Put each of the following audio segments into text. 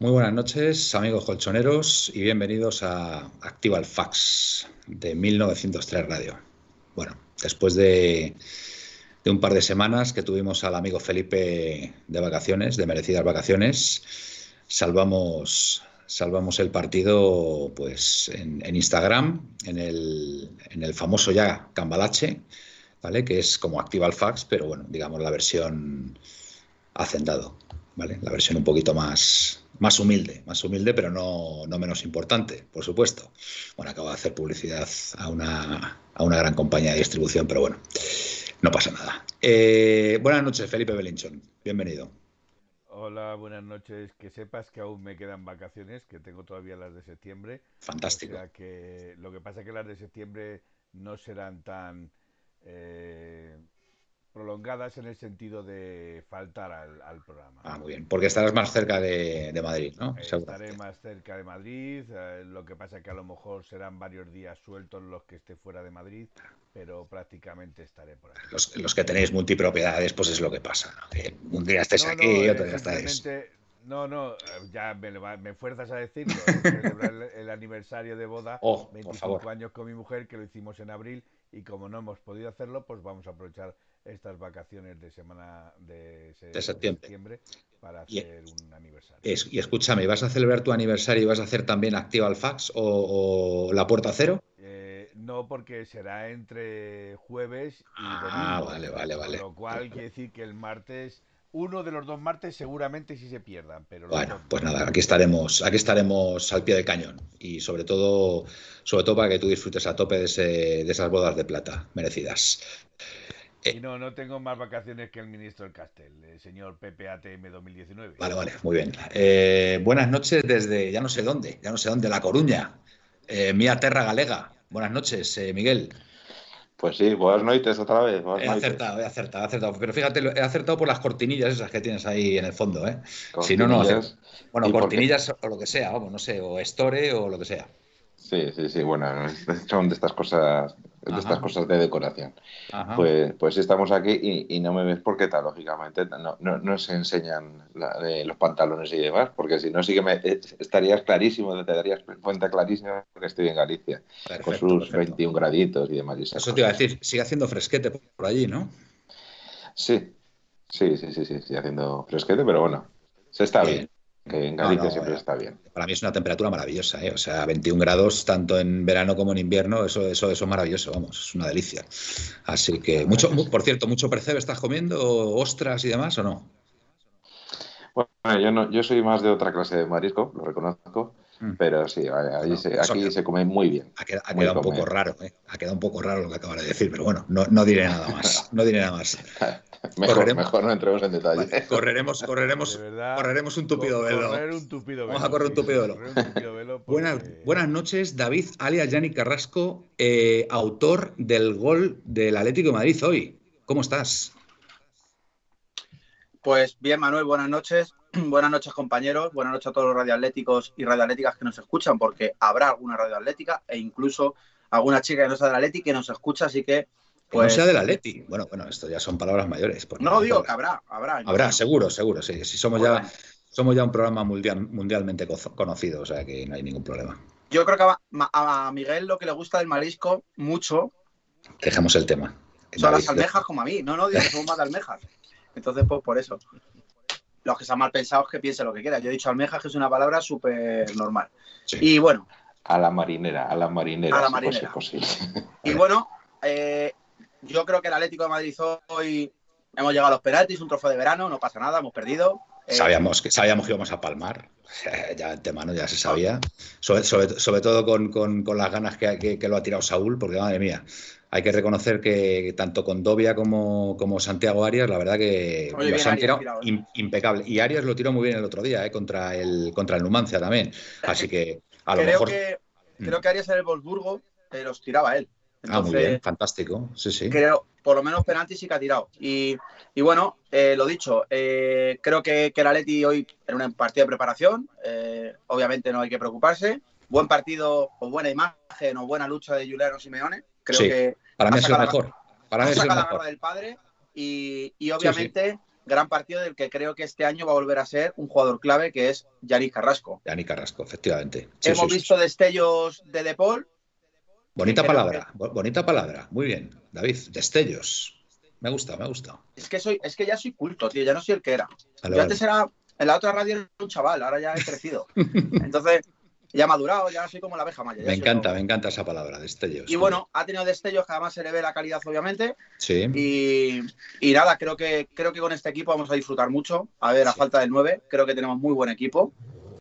Muy buenas noches, amigos colchoneros, y bienvenidos a Activa el Fax de 1903 Radio. Bueno, después de, un par de semanas que tuvimos al amigo Felipe de vacaciones, de merecidas vacaciones, salvamos, salvamos el partido pues en, Instagram, en el, en el, famoso ya Cambalache, ¿vale? que es como Activa el Fax, pero bueno, digamos la versión hacendado, ¿vale? la versión un poquito más, más humilde, más humilde, pero no, menos importante, por supuesto. Bueno, acabo de hacer publicidad a una, a una gran compañía de distribución, pero bueno, no pasa nada. Eh, buenas noches, Felipe Belinchón. Bienvenido. Hola, buenas noches. Que sepas que aún me quedan vacaciones, que tengo todavía las de septiembre. Fantástico. que lo que pasa es que las de septiembre no serán tan eh, prolongadas en el sentido de faltar al, programa. Ah, muy bien, porque estarás más cerca de, Madrid, ¿no? Estaré más cerca de Madrid, eh, lo que pasa que a lo mejor serán varios días sueltos los que esté fuera de Madrid, pero prácticamente estaré por ahí. Los, que tenéis multipropiedades, pues es lo que pasa, un día estés aquí y otro día estáis... No, no, ya me, fuerzas a decirlo. el, aniversario de boda, 25 años con mi mujer, que lo hicimos en abril, y como no hemos podido hacerlo, pues vamos a aprovechar estas vacaciones de semana de, septiembre. para hacer un aniversario. y escúchame, ¿vas a celebrar tu aniversario y vas a hacer también Activa al Fax o, la Puerta Cero? Eh, no, porque será entre jueves y ah, vale, vale, vale. lo cual quiere decir que el martes uno de los dos martes seguramente sí se pierdan. Pero bueno, pues nada, aquí estaremos, aquí estaremos al pie del cañón y sobre todo, sobre todo para que tú disfrutes a tope de, de esas bodas de plata merecidas. Eh, y no, no tengo más vacaciones que el ministro del Castel, el señor PPATM 2019. Vale, vale, muy bien. Eh, buenas noches desde ya no sé dónde, ya no sé dónde, La Coruña, eh, Mía Terra Galega. Buenas noches, eh, Miguel. Pues sí, buenas noches otra vez. he acertado, he acertado, he acertado. Pero fíjate, he acertado por las cortinillas esas que tienes ahí en el fondo, ¿eh? Si no, no. Bueno, cortinillas o lo que sea, vamos, no sé, o store o lo que sea. Sí, sí, sí, bueno, son de estas cosas de estas cosas de decoración. Pues, pues estamos aquí y, no me ves porque tal, lógicamente no, no, se enseñan los pantalones y demás, porque si no sí que me eh, estarías clarísimo, te darías cuenta clarísima que estoy en Galicia, con sus 21 graditos y demás. Eso te iba a decir, sigue haciendo fresquete por allí, ¿no? Sí, sí, sí, sí, sí, sigue haciendo fresquete, pero bueno, se está bien que en Galicia siempre está bien. Para mí es una temperatura maravillosa, ¿eh? o sea, 21 grados tanto en verano como en invierno, eso, eso, eso es maravilloso, vamos, es una delicia. Así que, mucho, por cierto, ¿mucho percebe estás comiendo ostras y demás o no? Bueno, yo, no, yo soy más de otra clase de marisco, lo reconozco. Mm. Pero sí, aquí se come muy bien. Ha quedado, un poco raro, ¿eh? ha quedado un poco raro lo que acabas de decir, pero bueno, no, no diré nada más. No diré nada más. mejor, mejor, no entremos en detalle. Correremos, correremos, correremos un tupido velo. Vamos a correr un tupido velo. buenas, buenas noches, David alias Yanni Carrasco, eh, autor del gol del Atlético de Madrid hoy. ¿Cómo estás? Pues bien, Manuel, buenas noches. Buenas noches, compañeros. Buenas noches a todos los radioatléticos y radioatléticas que nos escuchan, porque habrá alguna radioatlética e incluso alguna chica que no sea del Atleti que nos escucha, así que. Pues... no sea del Atleti. Bueno, bueno, esto ya son palabras mayores. No, digo que habrá, habrá. Habrá, seguro, seguro, sí. Si somos ya, somos ya un programa mundial, mundialmente conocido, o sea que no hay ningún problema. Yo creo que a, Miguel lo que le gusta del marisco mucho. Dejamos el tema. Son las almejas como a mí. No, no, digo que somos más de almejas. Entonces, pues por eso los que sean mal pensados que piensen lo que quieran. Yo he dicho almejas, que es una palabra súper normal. Y bueno. A la marinera, a la marinera. A la marinera. Y bueno, eh, yo creo que el Atlético de Madrid hoy hemos llegado a los penaltis, un trofeo de verano, no pasa nada, hemos perdido. Eh, sabíamos, que, sabíamos que íbamos a palmar, ya de mano ya se sabía, sobre, todo con, las ganas que, que, lo ha tirado Saúl, porque madre mía, hay que reconocer que tanto con Dobia como, como Santiago Arias, la verdad que se han tirado ¿eh? impecable. Y Arias lo tiró muy bien el otro día, ¿eh? contra, el, contra el Numancia también. Así que a lo creo mejor. Que, mm. Creo que Arias en el Wolfsburgo eh, los tiraba él. Ah, muy bien, fantástico. Sí, sí. Creo, por lo menos penalti sí que ha tirado. Y, y bueno, eh, lo dicho, creo que, que el Atleti hoy en una partida de preparación, obviamente no hay que preocuparse. Buen partido o buena imagen o buena lucha de Juliano Simeone Creo que para mí es el mejor. Para mí es el mejor. del padre y, obviamente gran partido del que creo que este año va a volver a ser un jugador clave, que es Yannick Carrasco. Yannick Carrasco, efectivamente. Hemos visto destellos de De Paul. Bonita palabra, bonita palabra. Muy bien, David. Destellos. Me gusta, me gusta. Es que soy, es que ya soy culto, tío. Ya no soy el que era. Yo antes era, en la otra radio era un chaval, ahora ya he crecido. Entonces, ya madurado, ya soy como la abeja maya. Me encanta, me encanta esa palabra, destellos. Y bueno, ha tenido destellos que además se le ve la calidad, obviamente. Sí. Y, nada, creo que, creo que con este equipo vamos a disfrutar mucho. A ver, a falta del 9, creo que tenemos muy buen equipo.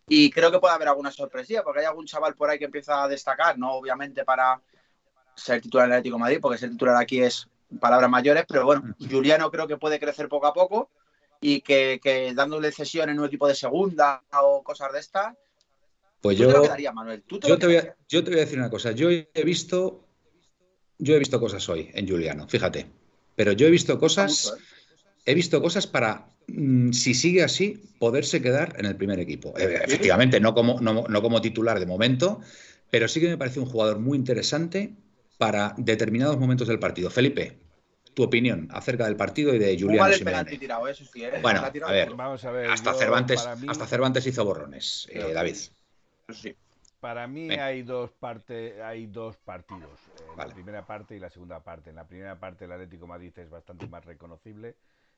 Y creo que puede haber alguna sorpresa, porque hay algún chaval por ahí que empieza a destacar, no obviamente para ser titular del Atlético Madrid, porque ser titular aquí es palabras mayores, pero bueno, Juliano creo que puede crecer poco a poco y que, que dándole cesión en un equipo de segunda o cosas de estas, pues yo, yo, te voy a, yo te voy a decir una cosa. Yo he visto, yo he visto cosas hoy en Juliano, fíjate. Pero yo he visto cosas, ¿eh? He visto cosas para, mm, si sigue así, poderse quedar en el primer equipo. Eh, efectivamente, no como, no, como titular de momento, pero sí que me parece un jugador muy interesante para determinados momentos del partido. Felipe, tu opinión acerca del partido y de Juliano Simeone. Bueno, a ver, Vamos a ver hasta, Cervantes, hasta Cervantes hizo borrones, eh, David. Para mí hay dos partes, hay dos partidos, eh, la primera parte y la segunda parte. En la primera parte el Atlético de Madrid es bastante más reconocible,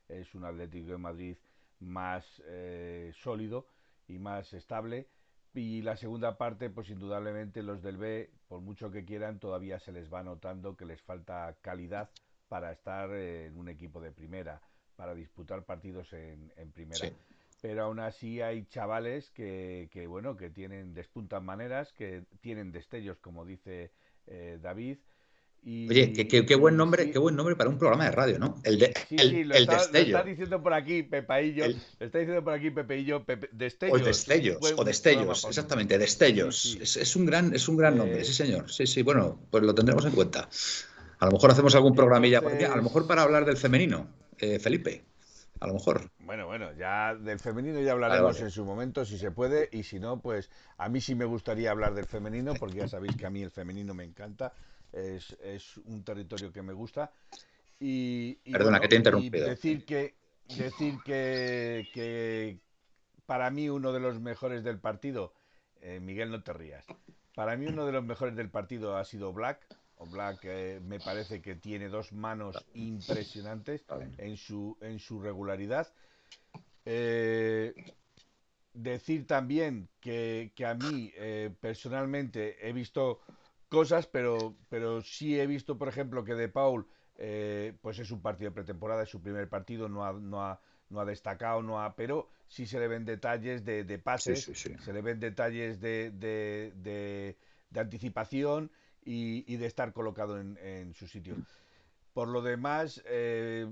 es un Atlético de Madrid más eh, sólido y más estable. Y la segunda parte, pues indudablemente los del B, por mucho que quieran, todavía se les va notando que les falta calidad para estar en un equipo de primera, para disputar partidos en, primera pero aún así hay chavales que, que, bueno que tienen despuntan maneras que tienen destellos como dice eh, David y, Oye, qué, buen nombre, qué buen nombre para un programa de radio, ¿no? El, de, sí, el, sí, lo, está, destello. lo está diciendo por aquí Pepaillo, lo está diciendo por aquí Pepeillo, Pepe, destellos. O destellos, o destellos, exactamente, destellos. Es, es, un gran, es un gran nombre, eh, sí señor. Sí, sí, bueno, pues lo tendremos en cuenta. A lo mejor hacemos algún programilla, a lo mejor para hablar del femenino, eh, Felipe a lo mejor. Bueno, bueno, ya del femenino ya hablaremos en su momento, si se puede, y si no, pues a mí sí me gustaría hablar del femenino, porque ya sabéis que a mí el femenino me encanta, es, es un territorio que me gusta. Y, Perdona, que te he interrumpido. decir que, decir que, que, para mí uno de los mejores del partido, eh, Miguel, no te rías, para mí uno de los mejores del partido ha sido Black, Black eh, me parece que tiene dos manos impresionantes en su, en su regularidad. Eh, decir también que, a mí personalmente he visto cosas, pero, pero sí he visto, por ejemplo, que De Paul pues es un partido de pretemporada, es su primer partido, no ha, no ha, no ha destacado, no ha, pero sí se le ven detalles de, pases, se le ven detalles de, de, de anticipación y, de estar colocado en, su sitio. Por lo demás, eh,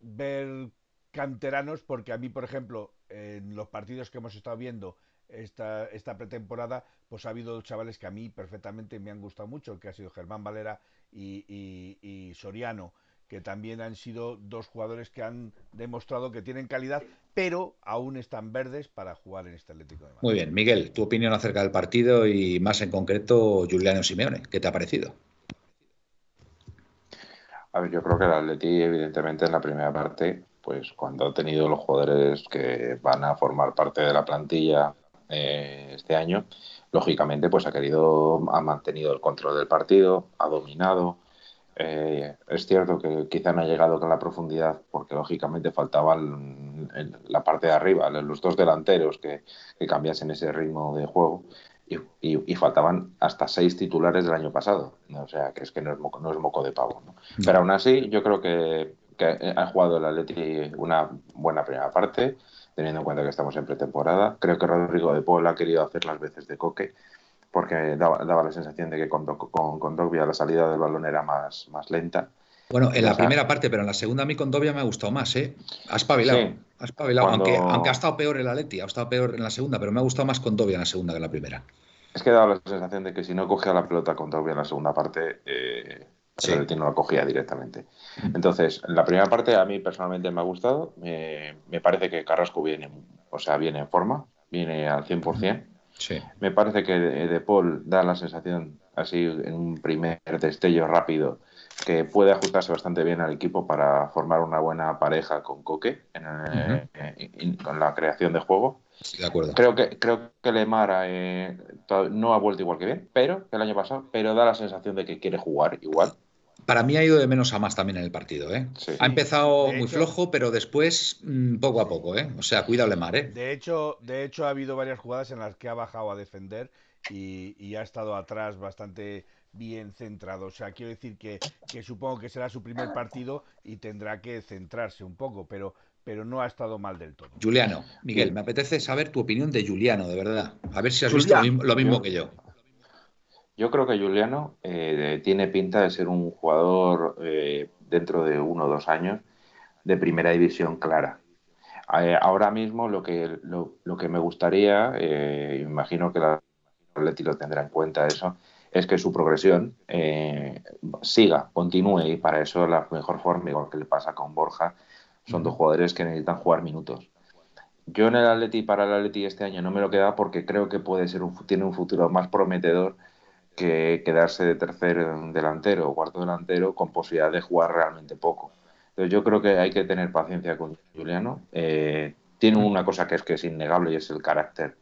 ver canteranos, porque a mí, por ejemplo, en los partidos que hemos estado viendo esta, esta pretemporada, pues ha habido chavales que a mí perfectamente me han gustado mucho, que ha sido Germán Valera y Soriano que también han sido dos jugadores que han demostrado que tienen calidad, pero aún están verdes para jugar en este Atlético de Madrid. Muy bien, Miguel, tu opinión acerca del partido y más en concreto Juliano Simeone, ¿qué te ha parecido? A ver, yo creo que el Atleti, evidentemente, en la primera parte, pues cuando ha tenido los jugadores que van a formar parte de la plantilla eh, este año, lógicamente, pues ha querido, ha mantenido el control del partido, ha dominado, eh, es cierto que quizá no ha llegado con la profundidad porque lógicamente faltaban la parte de arriba, los dos delanteros que, cambiasen ese ritmo de juego y, faltaban hasta seis titulares del año pasado. O sea, que es que no es moco, no es moco de pavo. Pero aún así, yo creo que, ha jugado el Atleti una buena primera parte, teniendo en cuenta que estamos en pretemporada. Creo que Rodrigo de Paul ha querido hacer las veces de coque porque daba, la sensación de que con, con, con Dogbia la salida del balón era más, más lenta. Bueno, en la primera parte, pero en la segunda a mí con Dobia me ha gustado más, ¿eh? Ha espabilado, ha espabilado aunque, aunque ha estado peor el Atleti, ha estado peor en la segunda, pero me ha gustado más con Dobia en la segunda que en la primera. Es que daba la sensación de que si no cogía la pelota con Dobia en la segunda parte, eh, el Atleti no la cogía directamente. Entonces, en la primera parte a mí personalmente me ha gustado, me, me parece que Carrasco viene, o sea, viene en forma, viene al 100%. Me parece que De Paul da la sensación, así en un primer destello rápido, que puede ajustarse bastante bien al equipo para formar una buena pareja con Coque en, con la creación de juego. de acuerdo. Creo que, creo que Lemar eh, no ha vuelto igual que bien, pero el año pasado, pero da la sensación de que quiere jugar igual. Para mí ha ido de menos a más también en el partido. ¿eh? Ha empezado muy flojo, pero después mm, poco a poco. ¿eh? O sea, cuidado Lemar. ¿eh? De, hecho, de hecho, ha habido varias jugadas en las que ha bajado a defender y ha estado atrás bastante bien centrado. O sea, quiero decir que, que, supongo que será su primer partido y tendrá que centrarse un poco, pero, pero no ha estado mal del todo. Juliano, Miguel, me apetece saber tu opinión de Juliano, de verdad. A ver si has visto lo mismo, que yo. Yo creo que Juliano eh, tiene pinta de ser un jugador eh, dentro de uno o dos años de primera división clara. Eh, ahora mismo lo que, lo, lo que me gustaría, imagino que la Atleti lo tendrá en cuenta eso, es que su progresión eh, siga, continúe y para eso la mejor forma, igual que le pasa con Borja, son dos jugadores que necesitan jugar minutos. Yo en el Atleti para el Atleti este año no me lo queda porque creo que puede ser un, tiene un futuro más prometedor que quedarse de tercer delantero o cuarto delantero con posibilidad de jugar realmente poco. Entonces yo creo que hay que tener paciencia con Juliano. Eh, tiene una cosa que es que es innegable y es el carácter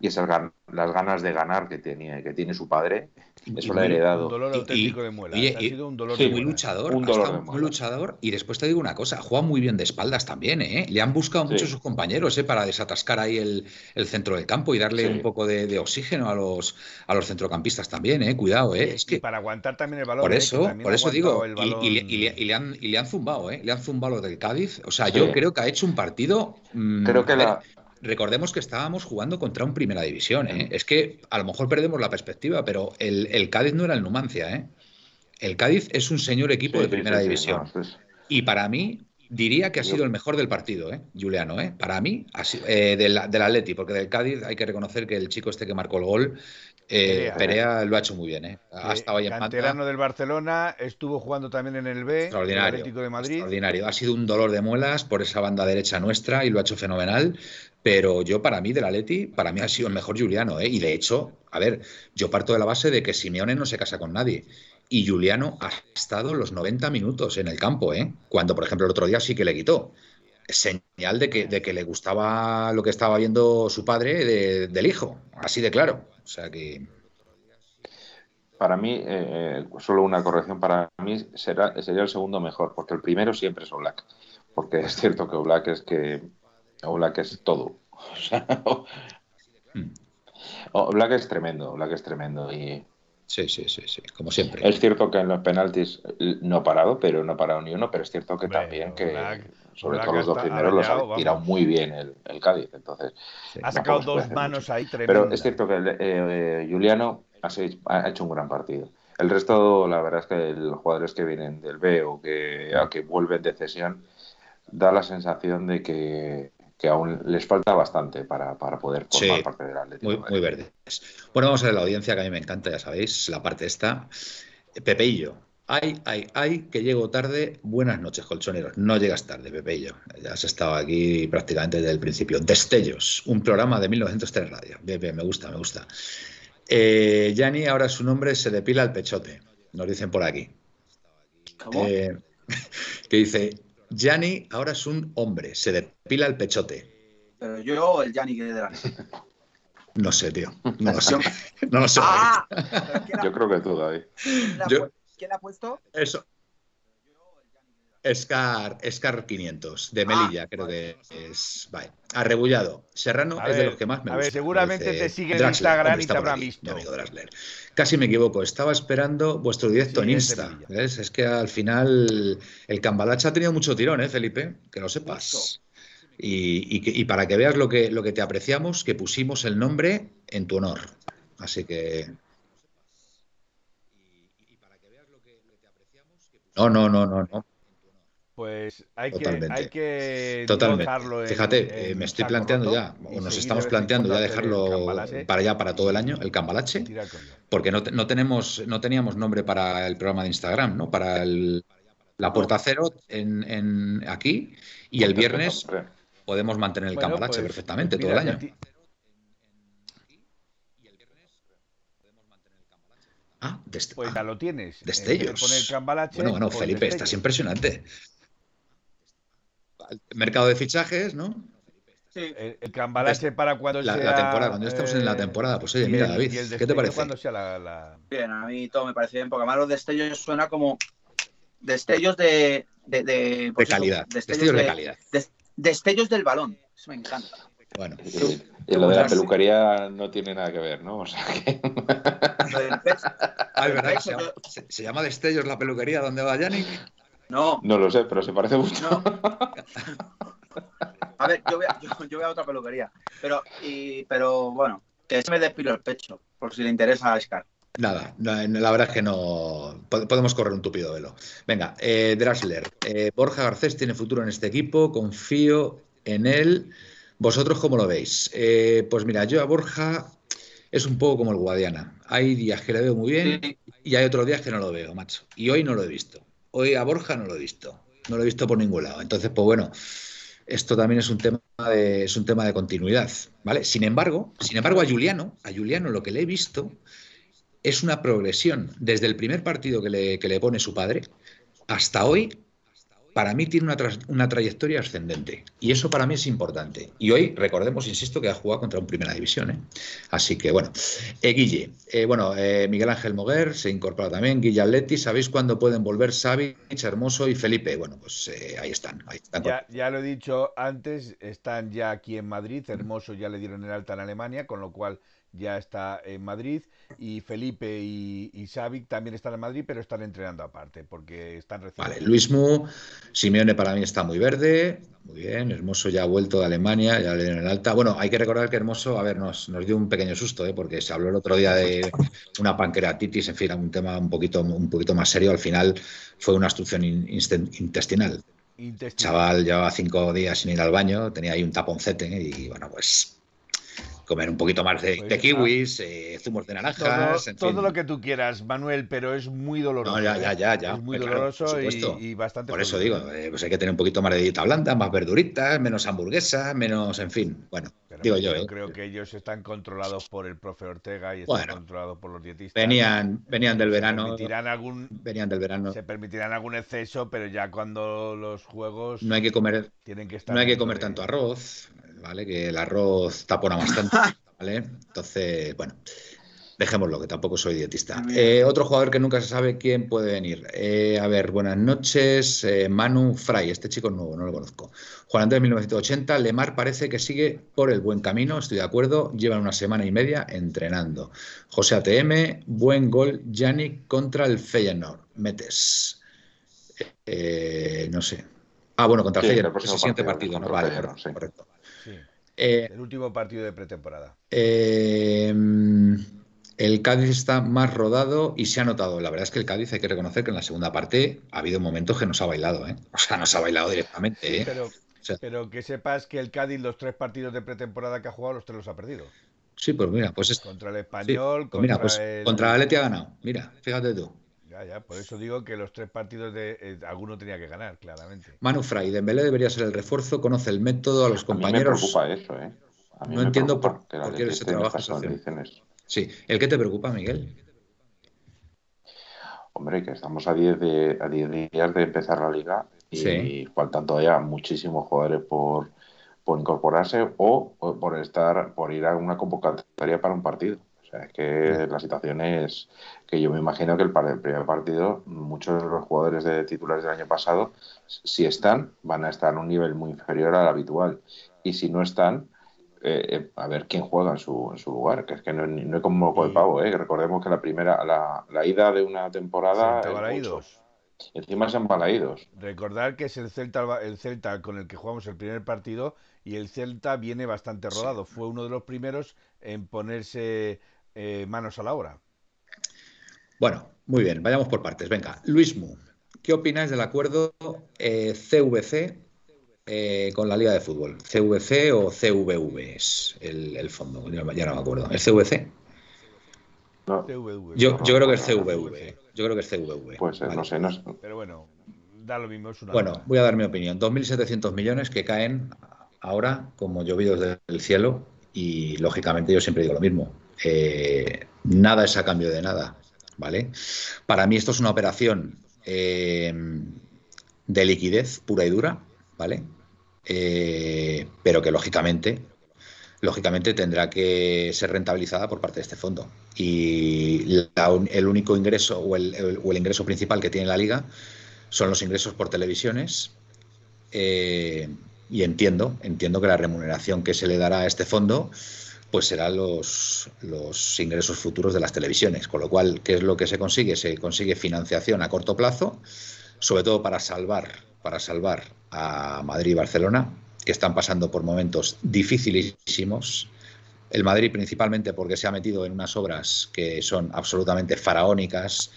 y esas las ganas de ganar que tiene, que tiene su padre, eso lo ha heredado. Un dolor auténtico de muela. ha sido un dolor muy luchador. Un dolor muy luchador. Y después te digo una cosa, juega muy bien de espaldas también, ¿eh? Le han buscado mucho sus compañeros, ¿eh? Para desatascar ahí el, el centro del campo y darle un poco de, oxígeno a los, a los centrocampistas también, ¿eh? Cuidado, ¿eh? Es que, para aguantar también el balón. Por ¿eh? eso, por eso digo, y, le han, y le han zumbado, ¿eh? Le han zumbado del Cádiz. O sea, yo creo que ha hecho un partido. Mm, creo que la, recordemos que estábamos jugando contra un Primera División. ¿eh? Es que a lo mejor perdemos la perspectiva, pero el, Cádiz no era el Numancia. ¿eh? El Cádiz es un señor equipo de Primera División. Y para mí, diría que ha sido el mejor del partido, ¿eh? Juliano. ¿eh? Para mí, eh, del, del Atleti, porque del Cádiz hay que reconocer que el chico este que marcó el gol. Eh, Perea, lo ha hecho muy bien, ¿eh? Ha estado ahí en Canterano del Barcelona, estuvo jugando también en el B, extraordinario, Atlético de Madrid. Extraordinario. Ha sido un dolor de muelas por esa banda derecha nuestra y lo ha hecho fenomenal. Pero yo, para mí, del Atleti, para mí ha sido el mejor Juliano, ¿eh? Y de hecho, a ver, yo parto de la base de que Simeone no se casa con nadie. Y Juliano ha estado los 90 minutos en el campo, ¿eh? Cuando, por ejemplo, el otro día sí que le quitó. Señal de que, de que le gustaba lo que estaba viendo su padre del hijo, así de claro. O sea que. Para mí, eh, eh, solo una corrección, para mí será, sería el segundo mejor, porque el primero siempre es Oblak. Porque es cierto que Oblak es que Black es todo. O Black es tremendo, Black es tremendo. Y... Sí, sí, sí, sí, como siempre. Es cierto que en los penaltis no ha parado, pero no ha parado ni uno, pero es cierto que también que, sobre todo los dos primeros, los ha tirado muy bien el, el Cádiz. Entonces, ha sacado dos manos ahí tremendas. Pero es cierto que eh, eh, Juliano ha, hecho un gran partido. El resto, la verdad es que los jugadores que vienen del B o que, que vuelven de cesión, da la sensación de que que aún les falta bastante para, poder formar parte del Atlético. Muy, muy verdes. Bueno, vamos a ver la audiencia que a mí me encanta, ya sabéis, la parte esta. Pepeillo. Ay, ay, ay, que llego tarde. Buenas noches, colchoneros. No llegas tarde, Pepeillo. Ya has estado aquí prácticamente desde el principio. Destellos, un programa de 1903 Radio. Bien, bien, me gusta, me gusta. Eh, Yanni, ahora su nombre se depila el pechote. Nos dicen por aquí. ¿Cómo? Eh, que dice, Yanni ahora es un hombre, se depila el pechote. Pero yo el Yanni que de la... No sé, tío. No lo sé. No lo sé. Ah, yo creo que tú, David. ¿Quién le ha puesto? Eso. Scar, Scar 500, de Melilla, ah, creo que es. Vale. Arrebullado. Serrano es de los que más me gusta. A ver, seguramente te sigue en Instagram y te habrá visto. amigo Casi me equivoco, estaba esperando vuestro directo en Insta. Es que al final el Cambalache ha tenido mucho tirón, ¿eh, Felipe? Que lo sepas. Y, y, para que veas lo que, lo que te apreciamos, que pusimos el nombre en tu honor. Así que. No, no, no, no, no. Pues hay que, hay que Totalmente. Fíjate, eh, me estoy planteando ya, o nos estamos planteando ya dejarlo para allá, para todo el año, el cambalache, porque no, no, tenemos, no teníamos nombre para el programa de Instagram, ¿no? Para el, la puerta cero en, en aquí y el viernes podemos mantener el cambalache pues, perfectamente todo el año. Pues ya lo tienes. Destellos. bueno, bueno, Felipe, estás impresionante. Mercado de fichajes, ¿no? Sí. El, cambalache para cuando la, la temporada, cuando estemos en la eh, temporada. Pues oye, mira, David, ¿qué te parece? Bien, a mí todo me parece bien, porque además los destellos suena como destellos de... De, de, pues calidad. destellos, de, calidad. destellos del balón. Eso me encanta. Bueno. Y, lo de la peluquería no tiene nada que ver, ¿no? O sea que... ah, ¿verdad? Se, se, llama Destellos la peluquería donde va Yannick? No. No lo sé, pero se parece mucho. A ver, yo voy a, otra peluquería. Pero, y, pero bueno, que se me despilo el pecho, por si le interesa a Scar. Nada, la verdad es que no podemos correr un tupido velo. Venga, eh, Drasler, eh, Borja Garcés tiene futuro en este equipo, confío en él. ¿Vosotros cómo lo veis? Eh, pues mira, yo a Borja es un poco como el Guadiana. Hay días que le veo muy bien y hay otros días que no lo veo, macho. Y hoy no lo he visto. Hoy a Borja no lo he visto. No lo he visto por ningún lado. Entonces, pues bueno, esto también es un tema de, es un tema de continuidad, ¿vale? Sin embargo, sin embargo, a Juliano, a Juliano lo que le he visto es una progresión desde el primer partido que le, que le pone su padre hasta hoy para mí tiene una, una, trayectoria ascendente. Y eso para mí es importante. Y hoy, recordemos, insisto, que ha jugado contra un Primera División. ¿eh? Así que, bueno. Eh, Guille, eh, bueno, Miguel Ángel Moguer se incorpora también. Guille Atleti, ¿sabéis cuándo pueden volver Savic, Hermoso y Felipe? Bueno, pues ahí están. ya, ya, lo he dicho antes, están ya aquí en Madrid. Hermoso ya le dieron el alta en Alemania, con lo cual ya está en Madrid y Felipe y, y también están en Madrid, pero están entrenando aparte porque están recibiendo. Vale, Luismu, Simeone para mí está muy verde, muy bien, Hermoso ya ha vuelto de Alemania, ya le dieron el alta. Bueno, hay que recordar que Hermoso, a ver, nos, nos dio un pequeño susto, ¿eh? porque se habló el otro día de una pancreatitis, en fin, un tema un poquito, un poquito más serio. Al final fue una obstrucción intestinal. intestinal. Chaval llevaba cinco días sin ir al baño, tenía ahí un taponcete y bueno, pues comer un poquito más de, pues kiwis, eh, zumos de naranjas. Todo, lo que tú quieras, Manuel, pero es muy doloroso. No, ya, ya, ya. ya. Es muy doloroso y, bastante. Por eso digo, eh, pues hay que tener un poquito más de dieta blanda, más verduritas, menos hamburguesa, menos, en fin. Bueno, digo yo. Yo eh. creo que ellos están controlados por el profe Ortega y están controlados por los dietistas. Venían, venían del verano. Permitirán algún, venían del verano. Se permitirán algún exceso, pero ya cuando los juegos. No hay que comer. Tienen que estar no hay que comer tanto arroz ¿vale? Que el arroz tapona bastante, ¿vale? Entonces, bueno, dejémoslo, que tampoco soy dietista. Eh, otro jugador que nunca se sabe quién puede venir. Eh, a ver, buenas noches. Eh, Manu Fray, este chico es nuevo, no lo conozco. Juan Andrés 1980, Lemar parece que sigue por el buen camino, estoy de acuerdo. Llevan una semana y media entrenando. José ATM, buen gol, Yannick contra el Feyenoord. Metes. no sé. Ah, bueno, contra el Feyenoord, el siguiente partido, ¿no? Vale, correcto. Eh, el último partido de pretemporada. Eh, el Cádiz está más rodado y se ha notado. La verdad es que el Cádiz hay que reconocer que en la segunda parte ha habido momentos que nos ha bailado, ¿eh? O sea, nos ha bailado directamente, Pero, que sepas que el Cádiz, los tres partidos de pretemporada que ha jugado, los tres los ha perdido. Sí, pues mira, pues es... Contra el español, pues contra pues el... Contra el Atleti ha ganado. Mira, fíjate tú. Ya, ya, por eso digo que los tres partidos de eh, alguno tenía que ganar, claramente. Manu Fray, Dembélé debería ser el refuerzo, conoce el método, a los compañeros. me preocupa eso, ¿eh? no entiendo por, qué ese trabajo Sí, ¿el qué te preocupa, Miguel? Hombre, que estamos a 10 de, a días de empezar la liga y faltan todavía muchísimos jugadores por, por incorporarse o por estar por ir a una convocatoria para un partido sea, es que la situación es que yo me imagino que el, el primer partido, muchos de los jugadores de titulares del año pasado, si están, van a estar a un nivel muy inferior al habitual. Y si no están, eh, eh, a ver quién juega en su, en su lugar, que es que no, no hay como moco de pavo, ¿eh? recordemos que la primera, la, la ida de una temporada... Encima son balaídos. Recordar que es el Celta, el Celta con el que jugamos el primer partido y el Celta viene bastante rodado. Fue uno de los primeros en ponerse eh, manos a la obra. Bueno, muy bien, vayamos por partes. Venga, Luis Mu, ¿qué opináis del acuerdo CVC eh, eh, con la Liga de Fútbol? ¿CVC o CVV es el, fondo? Ya, no me acuerdo. ¿Es CVC? Yo, creo que es CVV. Yo creo que es CVV. Pues no sé, no sé. Pero bueno, da lo mismo. bueno, voy a dar mi opinión. 2.700 millones que caen ahora como llovidos del cielo y lógicamente yo siempre digo lo mismo eh, nada es a cambio de nada. ¿vale? Para mí esto es una operación eh, de liquidez pura y dura, ¿vale? Eh, pero que lógicamente, lógicamente tendrá que ser rentabilizada por parte de este fondo. Y el único ingreso o el, ingreso principal que tiene la liga son los ingresos por televisiones. Y entiendo, entiendo que la remuneración que se le dará a este fondo pues serán los, los ingresos futuros de las televisiones. Con lo cual, ¿qué es lo que se consigue? Se consigue financiación a corto plazo, sobre todo para salvar, para salvar a Madrid y Barcelona, que están pasando por momentos dificilísimos. El Madrid principalmente porque se ha metido en unas obras que son absolutamente faraónicas.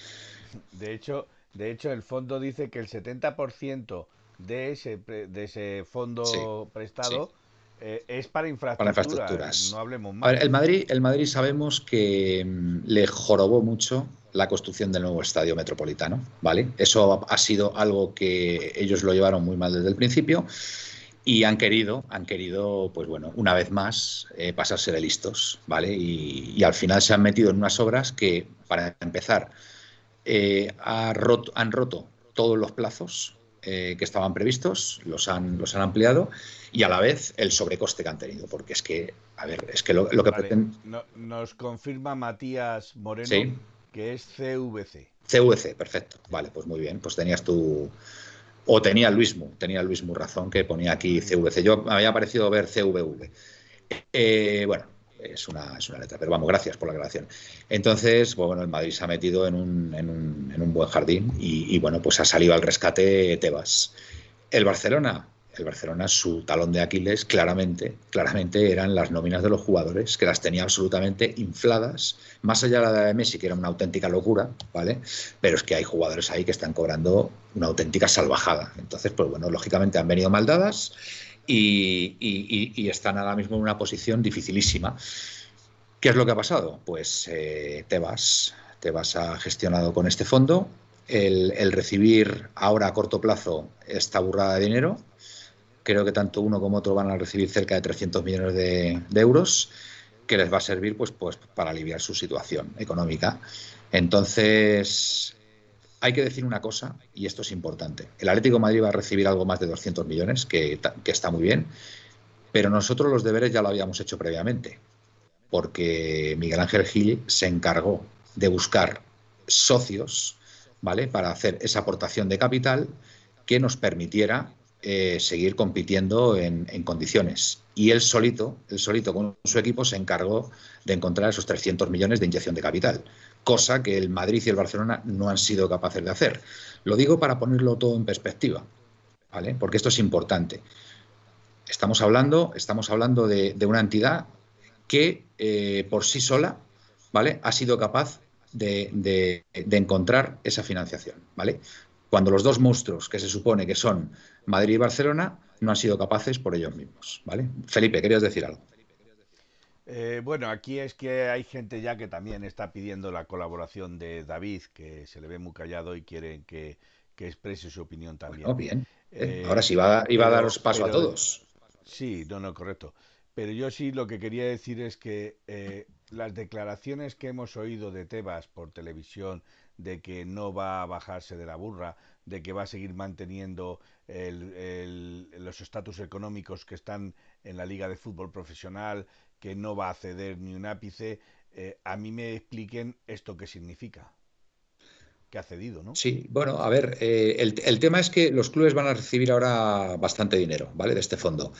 De hecho, de hecho el fondo dice que el 70% de ese, de ese fondo prestado eh, es para infraestructuras. No hablemos más. el Madrid, el Madrid sabemos que mm, le jorobó mucho la construcción del nuevo estadio metropolitano, ¿vale? Eso ha sido algo que ellos lo llevaron muy mal desde el principio y han querido, han querido, pues bueno, una vez más eh, pasarse de listos, ¿vale? Y, al final se han metido en unas obras que, para empezar, eh, han roto todos los plazos eh, que estaban previstos, los han, los han ampliado y a la vez el sobrecoste que han tenido, porque es que, a ver, es que lo, que pretenden... nos confirma Matías Moreno que es CVC. CVC, perfecto. Vale, pues muy bien, pues tenías tú... O tenía Luismu, tenía Luismu razón que ponía aquí CVC. Yo me había parecido ver CVV. Eh, bueno, es una, es una letra. Pero vamos, gracias por la grabación. Entonces, pues bueno, el Madrid se ha metido en un, en un, en un buen jardín y, bueno, pues ha salido al rescate Tebas. El Barcelona, el Barcelona, su talón de Aquiles, claramente, claramente eran las nóminas de los jugadores, que las tenía absolutamente infladas, más allá de la de Messi, que era una auténtica locura, ¿vale? Pero es que hay jugadores ahí que están cobrando una auténtica salvajada. Entonces, pues bueno, lógicamente han venido mal y, están ahora mismo en una posición dificilísima. ¿Qué es lo que ha pasado? Pues eh, Tebas, Tebas ha gestionado con este fondo el, recibir ahora a corto plazo esta burrada de dinero. Creo que tanto uno como otro van a recibir cerca de 300 millones de, euros que les va a servir pues, pues para aliviar su situación económica. Entonces, hay que decir una cosa, y esto es importante. El Atlético Madrid va a recibir algo más de 200 millones, que, está muy bien, pero nosotros los deberes ya lo habíamos hecho previamente, porque Miguel Ángel Gil se encargó de buscar socios, ¿vale? Para hacer esa aportación de capital que nos permitiera eh, seguir compitiendo en, en, condiciones. Y él solito, él solito con su equipo se encargó de encontrar esos 300 millones de inyección de capital cosa que el Madrid y el Barcelona no han sido capaces de hacer. Lo digo para ponerlo todo en perspectiva, ¿vale? Porque esto es importante. Estamos hablando, estamos hablando de, una entidad que eh, por sí sola, ¿vale? Ha sido capaz de, encontrar esa financiación, ¿vale? Cuando los dos monstruos que se supone que son Madrid y Barcelona no han sido capaces por ellos mismos, ¿vale? Felipe, querías decir algo. Eh, bueno, aquí es que hay gente ya que también está pidiendo la colaboración de David, que se le ve muy callado y quieren que, exprese su opinión también. bien. Eh, Ahora sí, iba, iba a daros paso a todos. Sí, no, no, correcto. Pero yo sí lo que quería decir es que eh, las declaraciones que hemos oído de Tebas por televisión, de que no va a bajarse de la burra, de que va a seguir manteniendo los estatus económicos que están en la Liga de Fútbol Profesional, que no va a ceder ni un ápice, eh, a mí me expliquen esto qué significa. Que ha cedido, ¿no? Sí, bueno, a ver, eh, el, tema es que los clubes van a recibir ahora bastante dinero, ¿vale? De este fondo.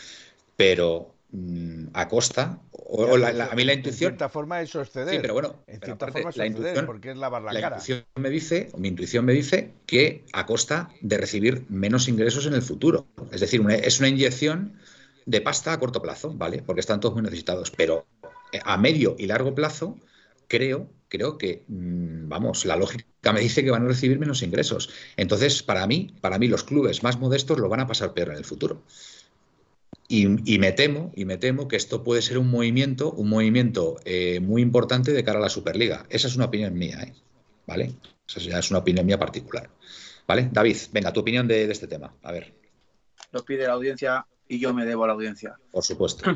Pero mm, a costa, o, a mí la intuición. En cierta forma eso es ceder. Sí, pero bueno, en cierta forma la intuición, porque es lavar la, la Intuición me dice, mi intuición me dice que a costa de recibir menos ingresos en el futuro. Es decir, es una inyección de pasta a corto plazo, ¿vale? Porque están todos muy necesitados. Pero eh, a medio y largo plazo, creo, creo que, mm, vamos, la lógica me dice que van a recibir menos ingresos. Entonces, para mí, para mí, los clubes más modestos lo van a pasar peor en el futuro. Y, me temo, y me temo que esto puede ser un movimiento, un movimiento eh, muy importante de cara a la Superliga. Esa es una opinión mía, ¿eh? ¿Vale? Esa ya es una opinión mía particular. ¿Vale? David, venga, tu opinión de, de este tema. A ver. Lo pide la audiencia y yo me debo a la audiencia. Por supuesto.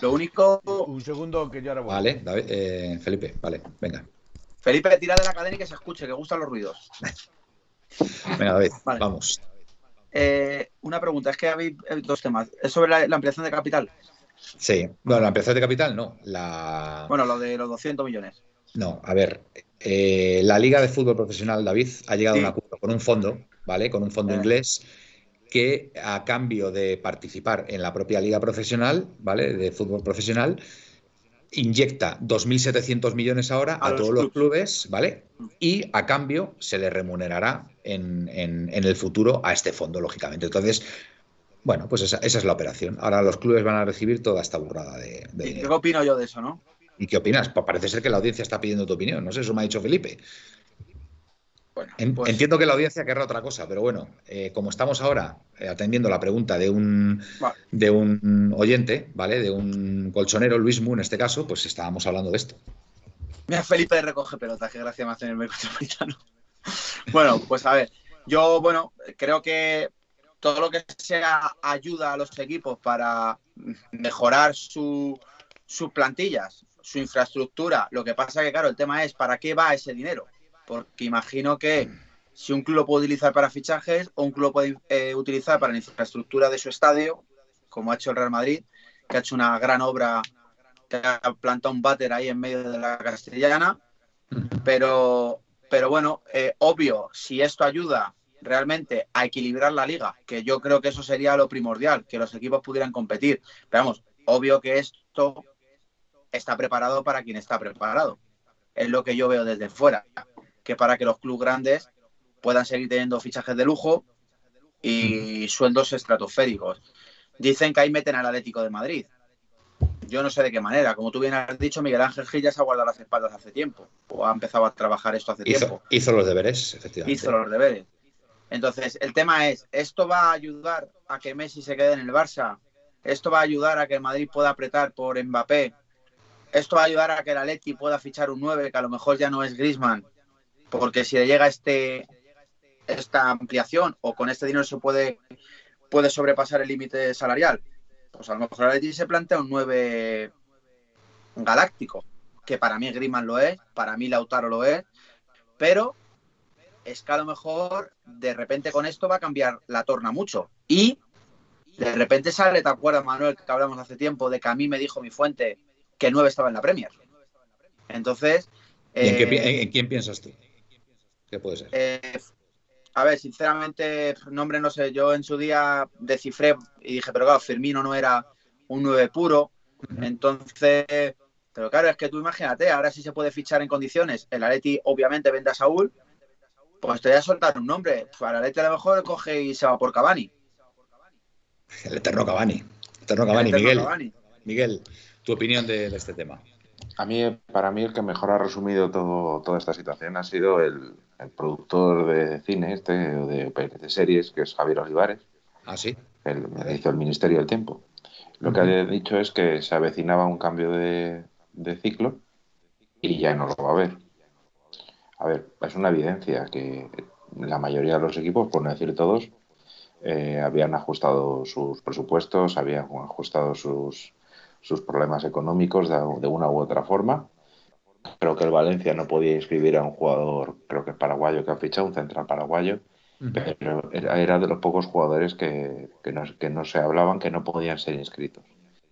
Lo único. Un segundo que yo ahora voy. Vale, eh, Felipe, vale, venga. Felipe, tira de la cadena y que se escuche, que gustan los ruidos. venga, David, vamos. Eh, una pregunta, es que hay dos temas. ¿Es sobre la, ampliación de capital? Sí, bueno, la ampliación de capital no. La... Bueno, lo de los 200 millones. No, a ver, eh, la Liga de Fútbol Profesional, David, ha llegado a un acuerdo con un fondo, ¿vale? Con un fondo inglés que a cambio de participar en la propia liga profesional, ¿vale? De fútbol profesional, inyecta 2.700 millones ahora a, todos los clubes, ¿vale? Y a cambio se le remunerará en, el futuro a este fondo, lógicamente. Entonces, bueno, pues esa, es la operación. Ahora los clubes van a recibir toda esta burrada de, ¿Y qué opino yo de eso, no? ¿Y qué opinas? Pues parece ser que la audiencia está pidiendo tu opinión. No sé, eso me ha dicho Felipe. Pues entiendo que la audiencia querrá otra cosa, pero bueno, eh, como estamos ahora eh, atendiendo la pregunta de un, de un oyente, ¿vale? De un colchonero, Luis Mu en este caso, pues estábamos hablando de esto. Mira, Felipe recoge pelotas, qué gracia me hace en el metropolitano. bueno, pues a ver, yo, bueno, creo que todo lo que sea ayuda a los equipos para mejorar sus plantillas, su infraestructura, lo que pasa que, claro, el tema es, ¿para qué va ese dinero? Porque imagino que si un club lo puede utilizar para fichajes o un club lo puede eh, utilizar para la infraestructura de su estadio, como ha hecho el Real Madrid, que ha hecho una gran obra, que ha plantado un váter ahí en medio de la castellana, pero, pero bueno, eh, obvio, si esto ayuda realmente a equilibrar la liga, que yo creo que eso sería lo primordial, que los equipos pudieran competir. Pero vamos, obvio que esto está preparado para quien está preparado. Es lo que yo veo desde fuera que para que los clubes grandes puedan seguir teniendo fichajes de lujo y sueldos estratosféricos. Dicen que ahí meten al Atlético de Madrid. Yo no sé de qué manera. Como tú bien has dicho, Miguel Ángel Gil ya se ha guardado las espaldas hace tiempo. O ha empezado a trabajar esto hace tiempo. Hizo los deberes, efectivamente. Hizo los deberes. Entonces, el tema es, ¿esto va a ayudar a que Messi se quede en el Barça? ¿Esto va a ayudar a que el Madrid pueda apretar por Mbappé? ¿Esto va a ayudar a que el Atleti pueda fichar un 9 que a lo mejor ya no es Grisman porque si le llega este esta ampliación o con este dinero se puede, puede sobrepasar el límite salarial, pues a lo mejor Atleti se plantea un 9 galáctico, que para mí Griman lo es, para mí Lautaro lo es, pero es que a lo mejor de repente con esto va a cambiar la torna mucho. Y de repente sale, ¿te acuerdas, Manuel, que hablamos hace tiempo de que a mí me dijo mi fuente que 9 estaba en la Premier? Entonces... ¿En, quién piensas tú? Puede ser? Eh, a ver, sinceramente, nombre no sé. Yo en su día descifré y dije, pero claro, Firmino no era un 9 puro. Entonces, pero claro, es que tú imagínate, ahora sí se puede fichar en condiciones. El Atleti obviamente vende a Saúl. Pues te voy a soltar un nombre. Para el Atleti a lo mejor coge y se va por Cavani. El eterno Cavani. eterno Cavani, Miguel. Miguel, tu opinión de, este tema. A mí, para mí, el que mejor ha resumido todo, toda esta situación ha sido el, el productor de cine este, de, de series, que es Javier Olivares. Ah, sí. Me hizo el Ministerio del Tiempo. Lo que ha dicho es que se avecinaba un cambio de, ciclo y ya no lo va a haber. A ver, es una evidencia que la mayoría de los equipos, por no decir todos, eh, habían ajustado sus presupuestos, habían ajustado sus, sus problemas económicos de, de, una u otra forma Creo que el Valencia no podía inscribir a un jugador, creo que paraguayo, que ha fichado, un central paraguayo, pero era de los pocos jugadores que, que, no, que no se hablaban, que no podían ser inscritos.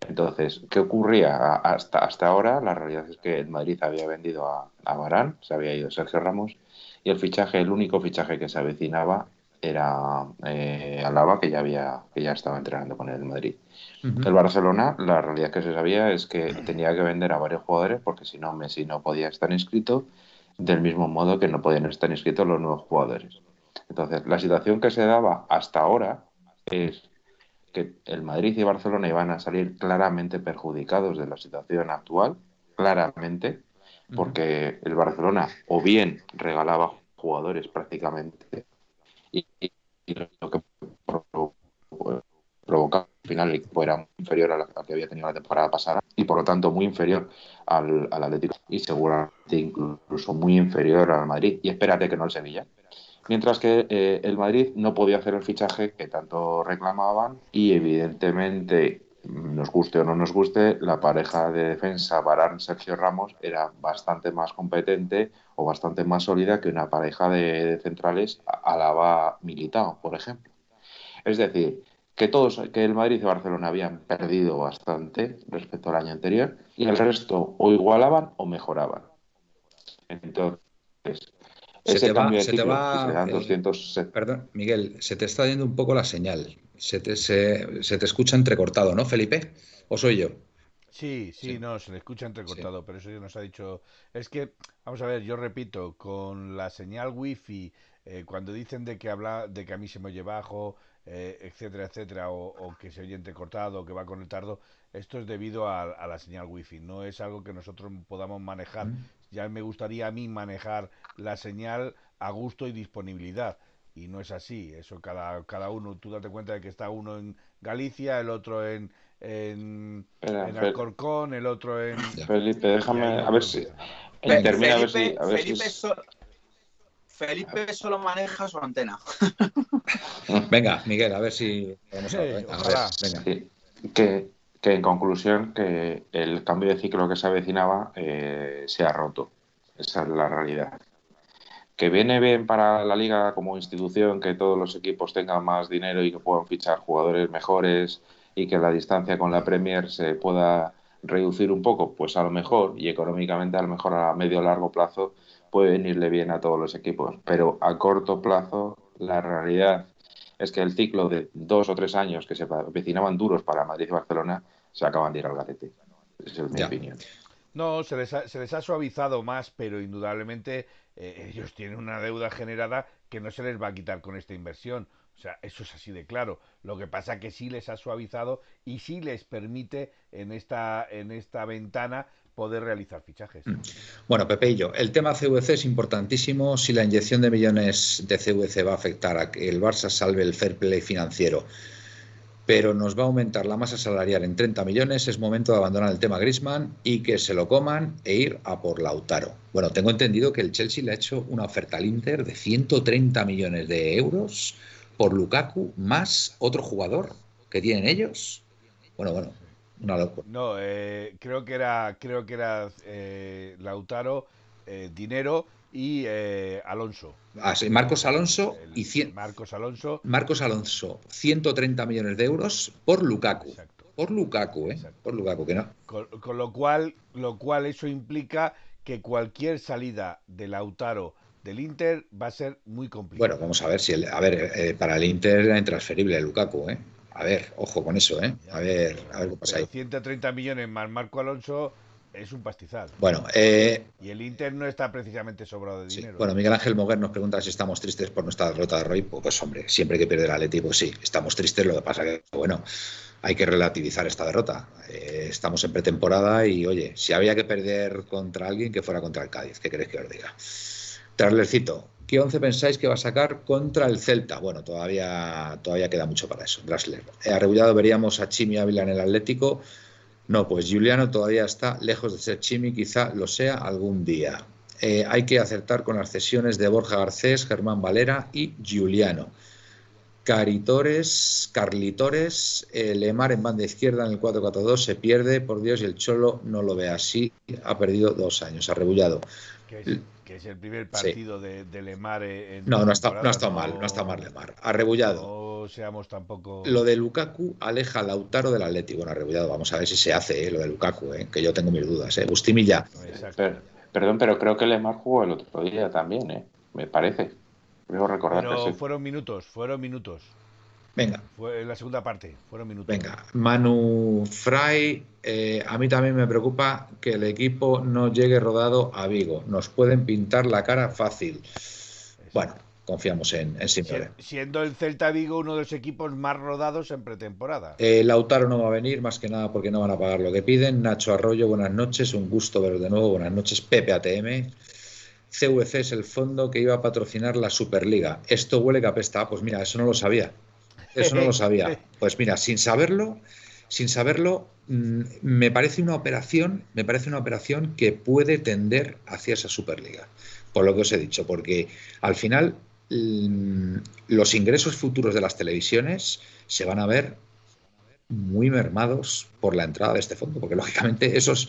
Entonces, ¿qué ocurría? Hasta, hasta ahora, la realidad es que el Madrid había vendido a, a Barán, se había ido Sergio Ramos, y el fichaje, el único fichaje que se avecinaba era eh, Alaba, que ya había, que ya estaba entrenando con el Madrid. El Barcelona, la realidad que se sabía es que tenía que vender a varios jugadores porque si no, Messi no podía estar inscrito, del mismo modo que no podían estar inscritos los nuevos jugadores. Entonces, la situación que se daba hasta ahora es que el Madrid y Barcelona iban a salir claramente perjudicados de la situación actual, claramente, porque el Barcelona o bien regalaba jugadores prácticamente y, lo que provocaba final el equipo era inferior a la que había tenido la temporada pasada y por lo tanto muy inferior al, Atlético y seguramente incluso muy inferior al Madrid y espérate que no el Sevilla. Mientras que eh, el Madrid no podía hacer el fichaje que tanto reclamaban y evidentemente nos guste o no nos guste, la pareja de defensa Barán-Sergio Ramos era bastante más competente o bastante más sólida que una pareja de, centrales Alaba Militao, por ejemplo. Es decir, que todos, que el Madrid y Barcelona habían perdido bastante respecto al año anterior y el resto o igualaban o mejoraban. Entonces, se ese te va, se te va, 200... Perdón, Miguel, se te está yendo un poco la señal. Se te, se, se te escucha entrecortado, ¿no, Felipe? ¿O soy yo? Sí, sí, no, se le escucha entrecortado, pero eso ya nos ha dicho. Es que, vamos a ver, yo repito, con la señal wifi, eh, cuando dicen de que habla, de que a mí se me oye bajo, eh, etcétera, etcétera, o, que se oye entrecortado, o que va con el tardo, esto es debido a, la señal wifi, no es algo que nosotros podamos manejar. Ya me gustaría a mí manejar la señal a gusto y disponibilidad y no es así. Eso cada, cada uno, tú date cuenta de que está uno en Galicia, el otro en, en, en Alcorcón, el otro en... Felipe, déjame, a ver si... Termina, Felipe, a ver si, Felipe, Felipe solo maneja su antena. venga, Miguel, a ver si... Vamos a, ver, venga. que, que, en conclusión, que el cambio de ciclo que se avecinaba eh, se ha roto. Esa es la realidad que viene bien para la liga como institución que todos los equipos tengan más dinero y que puedan fichar jugadores mejores y que la distancia con la Premier se pueda reducir un poco, pues a lo mejor y económicamente a lo mejor a medio o largo plazo puede venirle bien a todos los equipos, pero a corto plazo la realidad es que el ciclo de dos o tres años que se avecinaban duros para Madrid y Barcelona se acaban de ir al garete. Esa es mi opinión. No, se les, ha, se les ha suavizado más, pero indudablemente eh, ellos tienen una deuda generada que no se les va a quitar con esta inversión. O sea, eso es así de claro. Lo que pasa que sí les ha suavizado y sí les permite en esta, en esta ventana poder realizar fichajes. Mm. Bueno, Pepe y yo, el tema CVC es importantísimo. Si la inyección de millones de CVC va a afectar a que el Barça salve el fair play financiero pero nos va a aumentar la masa salarial en 30 millones, es momento de abandonar el tema Grisman y que se lo coman e ir a por Lautaro. Bueno, tengo entendido que el Chelsea le ha hecho una oferta al Inter de 130 millones de euros por Lukaku más otro jugador que tienen ellos. Bueno, bueno, una locura. No, eh, creo que era, creo que era eh, Lautaro, eh, dinero y eh, Alonso. Ah, sí, Marcos Alonso y Marcos Alonso. Marcos Alonso, 130 millones de euros por Lukaku. Por Lukaku, ¿eh? Por Lukaku, que no. Con, lo cual, lo cual eso implica que cualquier salida de Lautaro del Inter va a ser muy complicado. Bueno, vamos a ver si a ver, eh, para el Inter era intransferible Lukaku, ¿eh? A ver, ojo con eso, ¿eh? A ver, a ver qué pasa ahí. 130 millones más Marco Alonso es un pastizal. Bueno, eh, y el Inter no está precisamente sobrado de dinero. Bueno, Miguel Ángel Moguer nos pregunta si estamos tristes por nuestra derrota de Roy. Pues, pues, hombre, siempre que pierde el Atleti, pues sí, estamos tristes. Lo que pasa que, bueno, hay que relativizar esta derrota. Eh, estamos en pretemporada y, oye, si había que perder contra alguien, que fuera contra el Cádiz. ¿Qué queréis que os diga? Traslercito, ¿qué once pensáis que va a sacar contra el Celta? Bueno, todavía, todavía queda mucho para eso. Drasler. Eh, arrebullado veríamos a Chimi Ávila en el Atlético no, pues Juliano todavía está lejos de ser Chimi, quizá lo sea algún día. Eh, hay que acertar con las cesiones de Borja Garcés, Germán Valera y Juliano. Caritores, Carlitores, Lemar en banda izquierda en el 4-4-2 se pierde, por Dios, y el Cholo no lo ve así. Ha perdido dos años, arrebullado que es el primer partido de, Lemar en No, no está, no está mal, no está mal Lemar. Arrebullado. No seamos tampoco. Lo de Lukaku aleja a Lautaro del Atlético. Bueno, arrebullado, vamos a ver si se hace eh, lo de Lukaku, eh, que yo tengo mis dudas. Eh. Bustimilla. perdón, pero creo que Lemar jugó el otro día también, eh, me parece. Creo recordar pero fueron minutos, fueron minutos. Venga. Fue la segunda parte, fueron minutos. Venga, Manu Fry, eh, a mí también me preocupa que el equipo no llegue rodado a Vigo. Nos pueden pintar la cara fácil. Bueno, confiamos en, en Siendo el Celta Vigo uno de los equipos más rodados en pretemporada. Eh, Lautaro no va a venir, más que nada porque no van a pagar lo que piden. Nacho Arroyo, buenas noches, un gusto veros de nuevo. Buenas noches, Pepe ATM. CVC es el fondo que iba a patrocinar la Superliga. Esto huele que apesta. Pues mira, eso no lo sabía. Eso no lo sabía. Pues mira, sin saberlo, sin saberlo, mm, me parece una operación, me parece una operación que puede tender hacia esa Superliga. Por lo que os he dicho, porque al final mm, los ingresos futuros de las televisiones se van a ver muy mermados por la entrada de este fondo, porque lógicamente esos...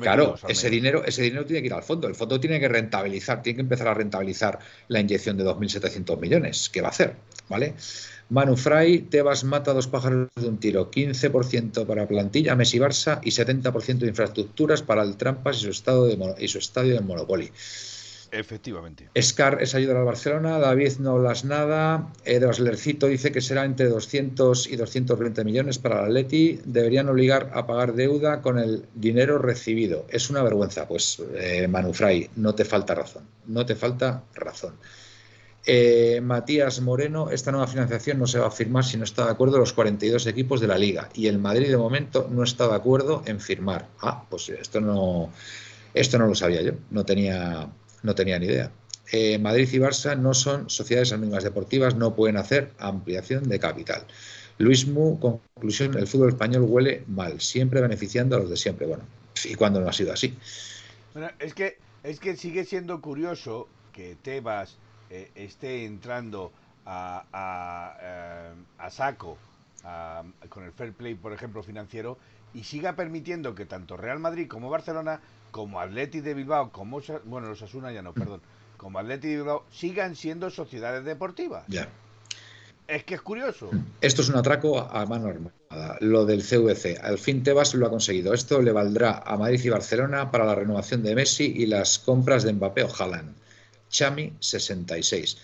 Claro, ese dinero, ese dinero tiene que ir al fondo. El fondo tiene que rentabilizar, tiene que empezar a rentabilizar la inyección de 2.700 millones. ¿Qué va a hacer? ¿Vale? Manu Fray, Tebas mata dos pájaros de un tiro, 15% para plantilla, Messi Barça y 70% de infraestructuras para el Trampas y su, estado de, y su estadio de Monopoly. Efectivamente. Scar es ayudar al Barcelona, David no hablas nada, Lercito dice que será entre 200 y 220 millones para el Atleti, deberían obligar a pagar deuda con el dinero recibido. Es una vergüenza, pues eh, Manu Fray, no te falta razón, no te falta razón. Eh, Matías Moreno, esta nueva financiación no se va a firmar si no está de acuerdo los 42 equipos de la liga y el Madrid de momento no está de acuerdo en firmar. Ah, pues esto no, esto no lo sabía yo, no tenía, no tenía ni idea. Eh, Madrid y Barça no son sociedades anónimas deportivas, no pueden hacer ampliación de capital. Luis Mu, conclusión, el fútbol español huele mal, siempre beneficiando a los de siempre. Bueno, ¿y cuándo no ha sido así? Bueno, es que, es que sigue siendo curioso que Tebas eh, esté entrando a, a, eh, saco con el fair play, por ejemplo, financiero, y siga permitiendo que tanto Real Madrid como Barcelona, como Atleti de Bilbao, como bueno, los Asuna ya no, perdón, como Atleti de Bilbao, sigan siendo sociedades deportivas. Ya. Es que es curioso. Esto es un atraco a mano armada. Lo del CVC. Al fin Tebas lo ha conseguido. Esto le valdrá a Madrid y Barcelona para la renovación de Messi y las compras de Mbappé o Haaland. Chami 66.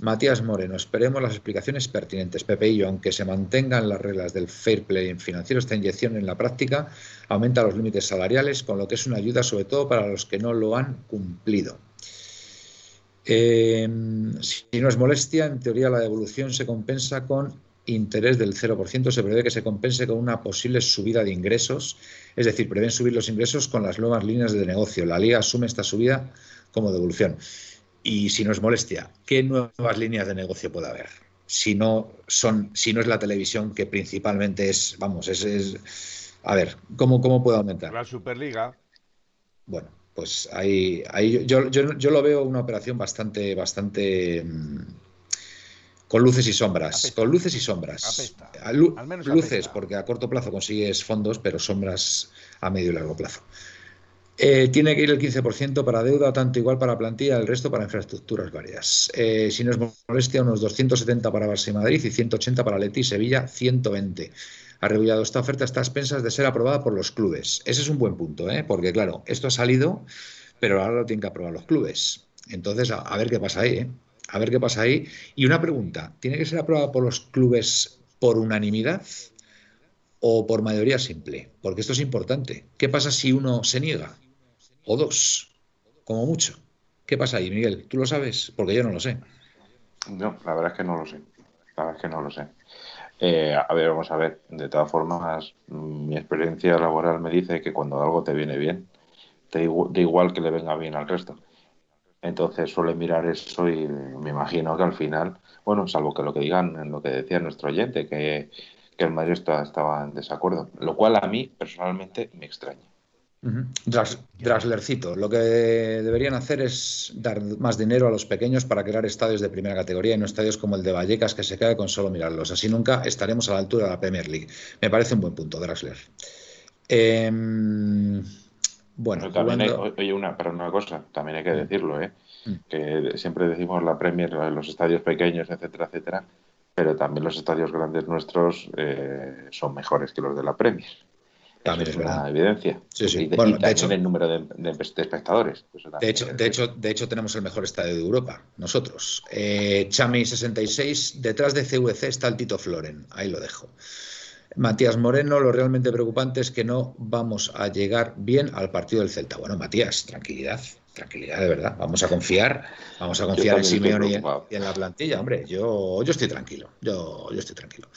Matías Moreno, esperemos las explicaciones pertinentes. Pepe y yo, aunque se mantengan las reglas del fair play financiero, esta inyección en la práctica aumenta los límites salariales, con lo que es una ayuda sobre todo para los que no lo han cumplido. Eh, si no es molestia, en teoría la devolución se compensa con interés del 0%. Se prevé que se compense con una posible subida de ingresos, es decir, prevén subir los ingresos con las nuevas líneas de negocio. La Liga asume esta subida como devolución. Y si no es molestia, ¿qué nuevas líneas de negocio puede haber? Si no, son, si no es la televisión, que principalmente es, vamos, es, es a ver, ¿cómo, ¿cómo puede aumentar? La Superliga. Bueno, pues ahí, ahí yo, yo, yo, lo veo una operación bastante, bastante mm, con luces y sombras. Con luces y sombras. Al menos luces, porque a corto plazo consigues fondos, pero sombras a medio y largo plazo. Eh, tiene que ir el 15% para deuda, tanto igual para plantilla, el resto para infraestructuras varias. Eh, si no es molestia, unos 270 para Barça y Madrid y 180 para Leti y Sevilla, 120. Ha regulado esta oferta está a expensas de ser aprobada por los clubes. Ese es un buen punto, ¿eh? porque claro, esto ha salido, pero ahora lo tienen que aprobar los clubes. Entonces, a, ver qué pasa ahí. ¿eh? A ver qué pasa ahí. Y una pregunta, ¿tiene que ser aprobada por los clubes por unanimidad? o por mayoría simple, porque esto es importante. ¿Qué pasa si uno se niega? O dos, como mucho. ¿Qué pasa ahí, Miguel? ¿Tú lo sabes? Porque yo no lo sé. No, la verdad es que no lo sé. La verdad es que no lo sé. Eh, a ver, vamos a ver. De todas formas, mi experiencia laboral me dice que cuando algo te viene bien, te da igual que le venga bien al resto. Entonces suele mirar eso y me imagino que al final, bueno, salvo que lo que digan, lo que decía nuestro oyente, que, el Madrid estaba en desacuerdo, lo cual a mí personalmente me extraña. Draslercito, lo que deberían hacer es dar más dinero a los pequeños para crear estadios de primera categoría y no estadios como el de Vallecas que se cae con solo mirarlos. Así nunca estaremos a la altura de la Premier League. Me parece un buen punto, Draxler. Em, bueno, también oye, una, pero una cosa, también hay que mm. decirlo, ¿eh? Mm. que siempre decimos la Premier, los estadios pequeños, etcétera, etcétera, pero también los estadios grandes nuestros eh, son mejores que los de la Premier. También es, una evidencia. Sí, sí. Y, bueno, de hecho, el número de, espectadores. De hecho, de, hecho, de hecho, tenemos el mejor estadio de Europa, nosotros. Eh, Chami 66, detrás de CVC está el Tito Floren, ahí lo dejo. Matías Moreno, lo realmente preocupante es que no vamos a llegar bien al partido del Celta. Bueno, Matías, tranquilidad, tranquilidad de verdad. Vamos a confiar, vamos a confiar en Simeone y en, la plantilla. Hombre, yo, yo estoy tranquilo, yo, yo estoy tranquilo.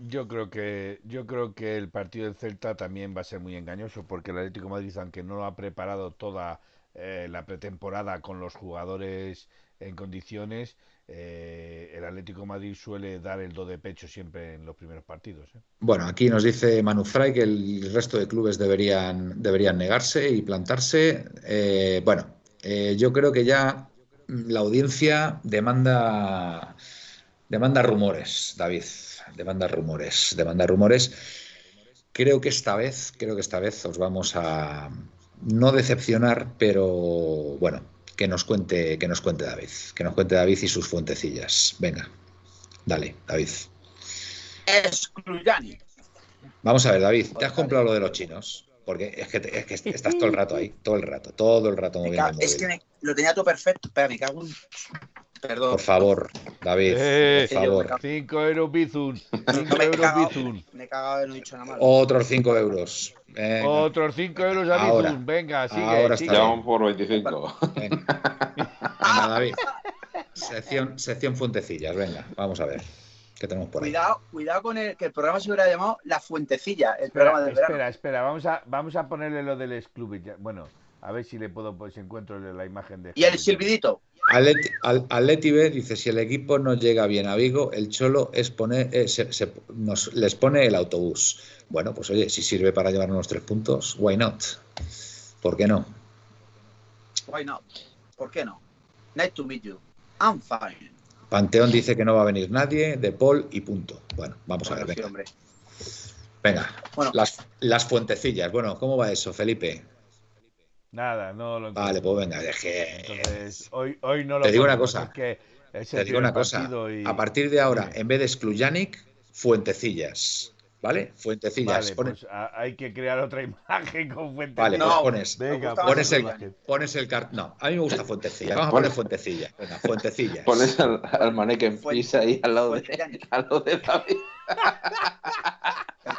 Yo creo que yo creo que el partido del Celta también va a ser muy engañoso porque el Atlético Madrid, aunque no lo ha preparado toda eh, la pretemporada con los jugadores en condiciones, eh, el Atlético Madrid suele dar el do de pecho siempre en los primeros partidos. ¿eh? Bueno, aquí nos dice Manu Fray que el resto de clubes deberían deberían negarse y plantarse. bueno, yo creo que ya la audiencia demanda Demanda rumores, David. Demanda rumores. Demanda rumores. Creo que esta vez, creo que esta vez os vamos a no decepcionar, pero bueno, que nos cuente, que nos cuente David, que nos cuente David y sus fuentecillas. Venga, dale, David. Excluyani. Vamos a ver, David, ¿te has comprado lo de los chinos? Porque es que, es que estás todo el rato ahí, todo el rato, todo el rato moviendo. Es que lo tenía todo perfecto, pero me cago en... Perdón. Por favor, David, eh, por favor. 5 euros Bizun. 5 euros Bizun. Me he cagado, no he dicho nada malo. Otros 5 euros. Otros 5 euros a Bizun. Venga, sigue. Ahora sigue. Ya vamos por 25. Venga. venga, David. Sección, sección Fuentecillas, venga, vamos a ver. ¿Qué tenemos por ahí? Cuidado, cuidado con el que el programa se hubiera llamado La Fuentecilla, el programa del espera, verano. Espera, espera, vamos a, vamos a ponerle lo del club. Bueno, a ver si le puedo, pues encuentro la imagen de. ¿Y el silbidito? Atleti, B dice: si el equipo no llega bien a Vigo, el Cholo es poner, eh, se, nos, les pone el autobús. Bueno, pues oye, si sirve para llevarnos los tres puntos, why not? ¿Por qué no? Why not? ¿Por qué no? Nice to meet you. I'm fine. Panteón dice que no va a venir nadie, de Paul y punto. Bueno, vamos a ver. Venga, venga las, las fuentecillas. Bueno, ¿cómo va eso, Felipe? Nada, no lo entiendo. Vale, pues venga, es Entonces, hoy, hoy no lo Te digo una cosa. te digo una cosa. A partir de ahora, en vez de Sklujanic, fuentecillas. ¿Vale? Fuentecillas. Vale, pues hay que crear otra imagen con fuentecillas. Vale, pues pones, venga, pones, el, pones el car... No, a mí me gusta fuentecillas. Vamos a poner fuentecillas. Venga, fuentecillas. Pones al, al en pisa ahí al lado de, al lado de David.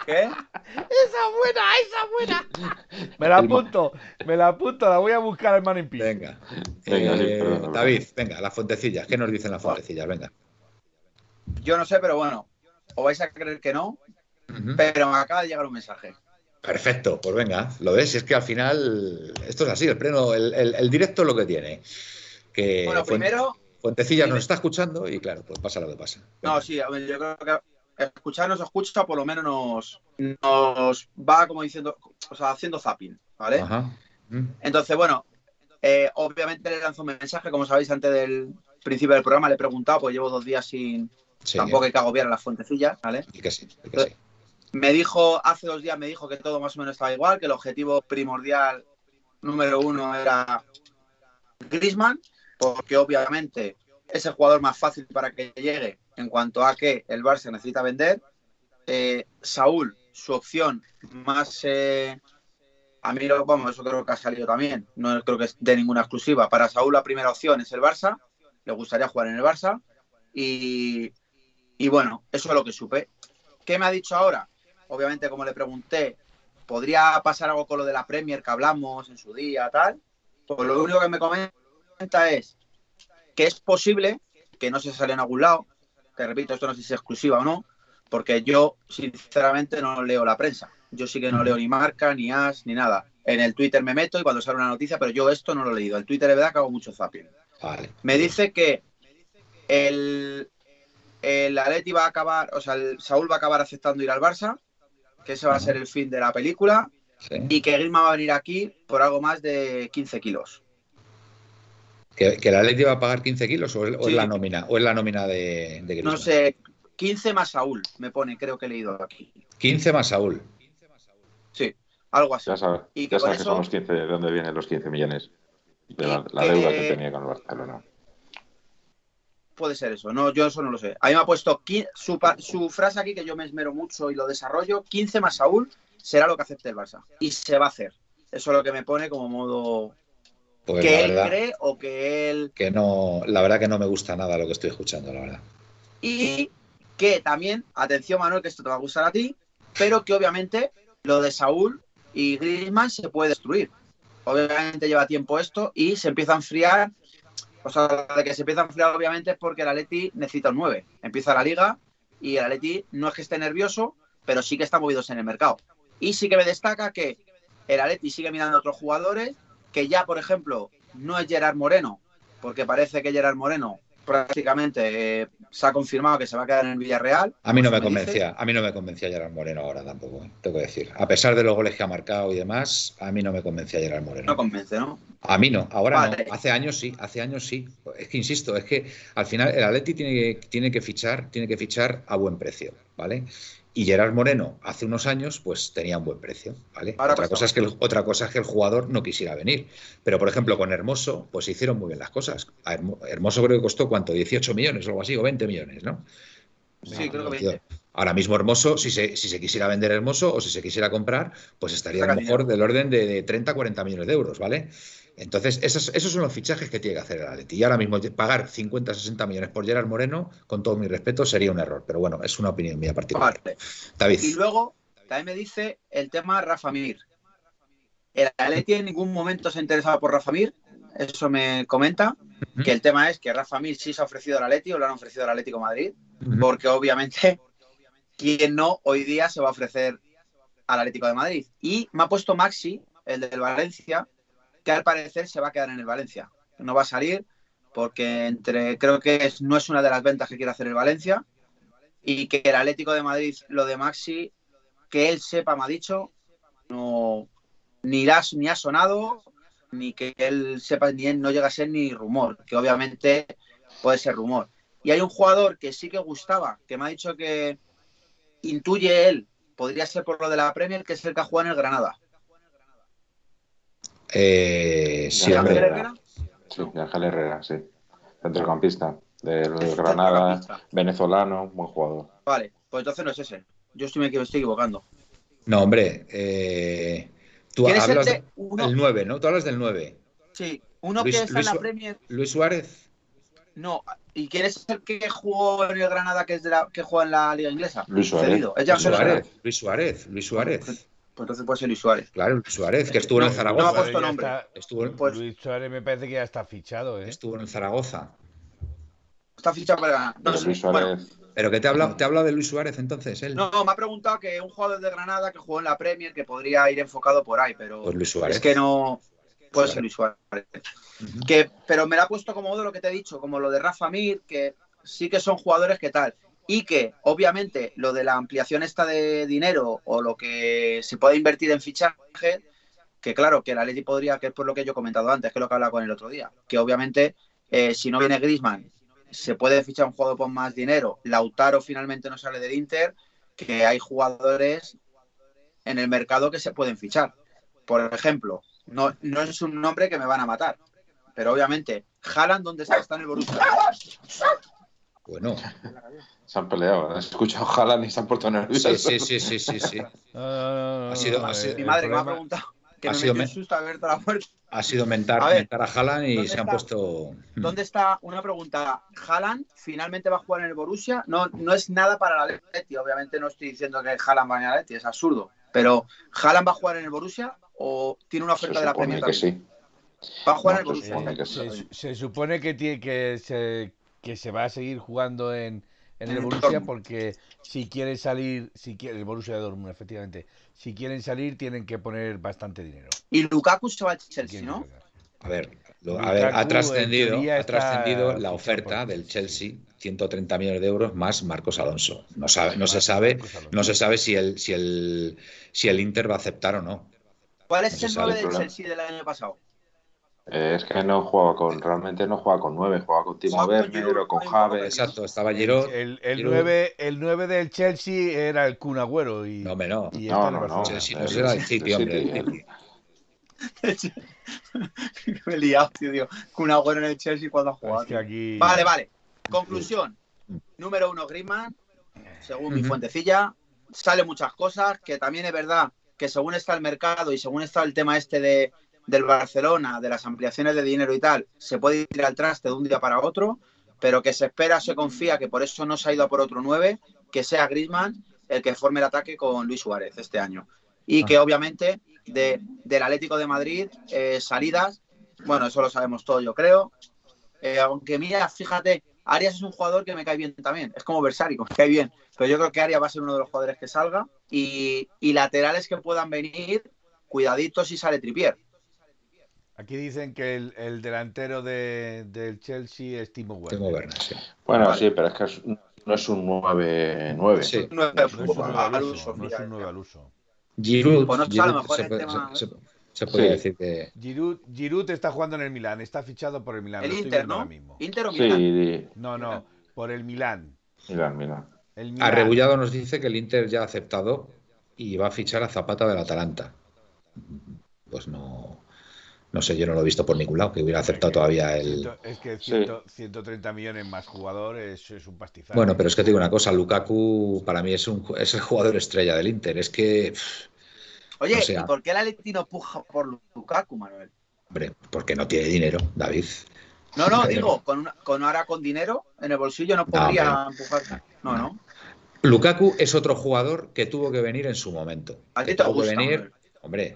¿Qué? Esa buena, esa buena. Me la apunto, me la apunto, la voy a buscar al man en pie. Venga. Eh, David, venga, las fuentecillas. ¿Qué nos dicen las fuentecillas? Venga. Yo no sé, pero bueno, os vais a creer que no, pero me acaba de llegar un mensaje. Perfecto, pues venga, lo ves, es que al final esto es así, el pleno, el, directo es lo que tiene. Que bueno, primero. Fuentecillas nos está escuchando y claro, pues pasa lo que pasa. No, sí, yo creo que escucharnos escucha, por lo menos nos, nos va como diciendo, o sea, haciendo zapping, ¿vale? Mm. Entonces, bueno, eh, obviamente le lanzo un mensaje, como sabéis, antes del principio del programa le he preguntado, pues llevo dos días sin, tampoco hay que agobiar a las fuentecillas, ¿vale? Y que sí, que sí. Me dijo, hace dos días me dijo que todo más o menos estaba igual, que el objetivo primordial número uno era Grisman, porque obviamente es el jugador más fácil para que llegue en cuanto a que el Barça necesita vender. Eh, Saúl, su opción más... Eh, a mí, vamos, eso creo que ha salido también. No creo que es de ninguna exclusiva. Para Saúl la primera opción es el Barça. Le gustaría jugar en el Barça. Y, y bueno, eso es lo que supe. ¿Qué me ha dicho ahora? Obviamente, como le pregunté, ¿podría pasar algo con lo de la Premier que hablamos en su día, tal? Pues lo único que me comenta es que es posible que no se sale en algún lado, que repito, esto no sé si es exclusiva o no, porque yo sinceramente no leo la prensa. Yo sí que no leo ni marca, ni as, ni nada. En el Twitter me meto y cuando sale una noticia, pero yo esto no lo he leído. El Twitter es verdad que hago mucho zapping. Me dice que el, el Atleti va a acabar, o sea, el Saúl va a acabar aceptando ir al Barça, que ese va a ser el fin de la película, y que Griezmann va a venir aquí por algo más de 15 kilos. ¿Que, que la Atleti va a pagar 15 kilos o es, la nómina? ¿O es la nómina de, de No sé, 15 más Saúl, me pone, creo que he leído aquí. 15 más Saúl. Sí, algo así. Ya sabes, y que, son los 15, de dónde vienen los 15 millones de la, deuda que tenía con el Barcelona. Puede ser eso, no, yo eso no lo sé. A mí me ha puesto su, su frase aquí, que yo me esmero mucho y lo desarrollo, 15 más Saúl será lo que acepte el Barça. Y se va a hacer. Eso es lo que me pone como modo pues que él cree o que él. Que no, la verdad que no me gusta nada lo que estoy escuchando, la verdad. Y que también, atención Manuel, que esto te va a gustar a ti, pero que obviamente lo de Saúl y Griezmann se puede destruir. Obviamente lleva tiempo esto y se empieza a enfriar. O sea, de que se empieza a enfriar obviamente es porque el Atleti necesita un 9. Empieza la liga y el Atleti no es que esté nervioso, pero sí que está movidos en el mercado. Y sí que me destaca que el Atleti sigue mirando a otros jugadores que ya, por ejemplo, no es Gerard Moreno, porque parece que Gerard Moreno prácticamente eh, se ha confirmado que se va a quedar en el Villarreal. A mí no me, convencía, a mí no me convencía Gerard Moreno ahora tampoco, eh, tengo que decir. A pesar de los goles que ha marcado y demás, a mí no me convencía Gerard Moreno. No convence, ¿no? A mí no, ahora no. Hace años sí, hace años sí. Es que insisto, es que al final el Atleti tiene, tiene que fichar, tiene que fichar a buen precio, ¿vale? Y Gerard Moreno hace unos años pues tenía un buen precio, ¿vale? otra, cosa es que el, otra cosa es que el jugador no quisiera venir. Pero, por ejemplo, con Hermoso, pues se hicieron muy bien las cosas. Hermoso creo que costó, ¿cuánto? 18 millones o algo así, o 20 millones, ¿no? Sí, creo que 20. Ahora mismo Hermoso, si se, si se quisiera vender Hermoso o si se quisiera comprar, pues estaría a lo mejor del orden de, de 30, 40 millones de euros, ¿vale? Entonces, esos, esos, son los fichajes que tiene que hacer el Atleti. Y ahora mismo pagar 50, 60 millones por Gerard Moreno, con todo mi respeto, sería un error. Pero bueno, es una opinión mía particular. David. Y luego, también me dice el tema Rafa Mir. El Atleti en ningún momento se ha interesado por Rafa Mir. Eso me comenta. Que el tema es que Rafa Mir sí se ha ofrecido al Atleti o lo han ofrecido al Atlético Madrid. Porque obviamente, quien no hoy día se va a ofrecer al Atlético de Madrid. Y me ha puesto Maxi, el del Valencia, que al parecer se va a quedar en el Valencia. No va a salir porque entre creo que no es una de las ventas que quiere hacer el Valencia y que el Atlético de Madrid, lo de Maxi, que él sepa, me ha dicho, no ni, ni ha sonado, ni que él sepa, ni él no llega a ser ni rumor, que obviamente puede ser rumor. Y hay un jugador que sí que gustaba, que me ha dicho que intuye él, podría ser por lo de la Premier, que es el que ha en el Granada. Eh, sí, Ángel Herrera. Sí, de Ángel Herrera, sí. Centrocampista del Granada, venezolano, buen jugador. Vale, pues entonces no es ese. Yo estoy, me estoy equivocando. No, hombre, eh, tú hablas del 9, ¿no? Tú hablas del 9. Sí, uno que está en la Premier. Luis Suárez. No, ¿y quién es el que jugó en el Granada que es de la que juega en la Liga Inglesa? Luis Suárez. Luis Suárez. Luis Suárez. Luis Suárez. Pues entonces puede ser Luis Suárez. Claro, Luis Suárez, que estuvo en el Zaragoza. No ha puesto nombre. estuvo en... pues... Luis Suárez me parece que ya está fichado, ¿eh? Estuvo en el Zaragoza. Está fichado para no, Luis Suárez. ¿Pero qué te ha hablado, te de Luis Suárez entonces? Él? No, me ha preguntado que un jugador de Granada que jugó en la Premier que podría ir enfocado por ahí, pero pues Luis Suárez. es que no puede ser Luis Suárez. que, pero me lo ha puesto como de lo que te he dicho, como lo de Rafa Mir, que sí que son jugadores que tal y que obviamente lo de la ampliación esta de dinero o lo que se puede invertir en fichaje, que claro, que la Leti podría, que es por lo que yo he comentado antes, que es lo que hablaba con el otro día, que obviamente eh, si no viene Grisman se puede fichar un jugador con más dinero, Lautaro finalmente no sale del Inter, que hay jugadores en el mercado que se pueden fichar. Por ejemplo, no, no es un nombre que me van a matar, pero obviamente, Haaland, ¿dónde está? Está en el Borussia. Bueno. Se han peleado, ¿eh? has escuchado Haaland y se han puesto nerviosos. Sí, sí, sí, sí, sí. ha sido, ha sido, mi madre que me ha preguntado que ha sido, me susto abierto la puerta. Ha sido mentar a, mentar a Haaland y se han puesto... ¿Dónde está? Una pregunta. ¿Haaland finalmente va a jugar en el Borussia? No, no es nada para la Leti. Obviamente no estoy diciendo que Haaland vaya a la Leti, es absurdo. Pero ¿Haaland va a jugar en el Borussia o tiene una oferta de la Premier? Que sí. Va a jugar en el Borussia. Se, se, supone que tiene que se, que se va a seguir jugando en, en el Borussia porque si quiere salir, si quiere, el Borussia de Dortmund, efectivamente, si quieren salir tienen que poner bastante dinero. Y Lukaku se va al Chelsea, ¿no? A ver, a ver, ha trascendido, ha trascendido la oferta del Chelsea, 130 millones de euros más Marcos Alonso. No sabe, no se sabe, no se sabe si el, si el, si el Inter va a aceptar o no. ¿Cuál es el 9 del Chelsea del año pasado? Eh, es que no juega con, realmente no juega con 9, juega con Timo Werner o con Javes. Exacto, estaba Giroud. El, el, 9, el 9 del Chelsea era el Kun Agüero. Y, no, me no. Y no, no, no. Chelsea no será el sitio, hombre. me he liado, tío. Kun Agüero en el Chelsea cuando ha jugado. Es que aquí... Vale, vale. Conclusión. Número uno, Griezmann. Según mi fuentecilla. Sale muchas cosas, que también es verdad que según está el mercado y según está el tema este de del Barcelona, de las ampliaciones de dinero y tal, se puede ir al traste de un día para otro, pero que se espera, se confía que por eso no se ha ido a por otro 9, que sea Griezmann el que forme el ataque con Luis Suárez este año. Y que obviamente de, del Atlético de Madrid, eh, salidas, bueno, eso lo sabemos todo, yo creo. Eh, aunque mira, fíjate, Arias es un jugador que me cae bien también, es como Versari, me cae bien, pero yo creo que Arias va a ser uno de los jugadores que salga y, y laterales que puedan venir, cuidaditos si sale Tripier Aquí dicen que el, delantero de, del Chelsea es Timo Werner. Timo Werner sí. Bueno, sí, pero es que no es un 9-9. Sí. No, es un 9 al uso. No es un 9 al uso. Giroud, pues se, puede decir que... Giroud, Giroud, está jugando en el Milán, está fichado por el Milán. El Inter, ¿no? ¿Inter o Milán? Sí. No, no, por el Milán. Milán, Milán. El Milán. Arrebullado nos dice que el Inter ya ha aceptado y va a fichar a Zapata del Atalanta. Pues no, no sé, yo no lo he visto por ningún lado, que hubiera aceptado todavía el... Es que 130 millones más jugadores es un pastizal. Bueno, pero es que te digo una cosa, Lukaku para mí es, un, es el jugador estrella del Inter, es que... Oye, ¿y por qué el Aletino puja por Lukaku, Manuel? Hombre, porque no tiene dinero, David. No, no, digo, con, con ahora con dinero en el bolsillo no podría empujar. No, no. Lukaku es otro jugador que tuvo que venir en su momento. ¿A ti te gusta, venir, hombre,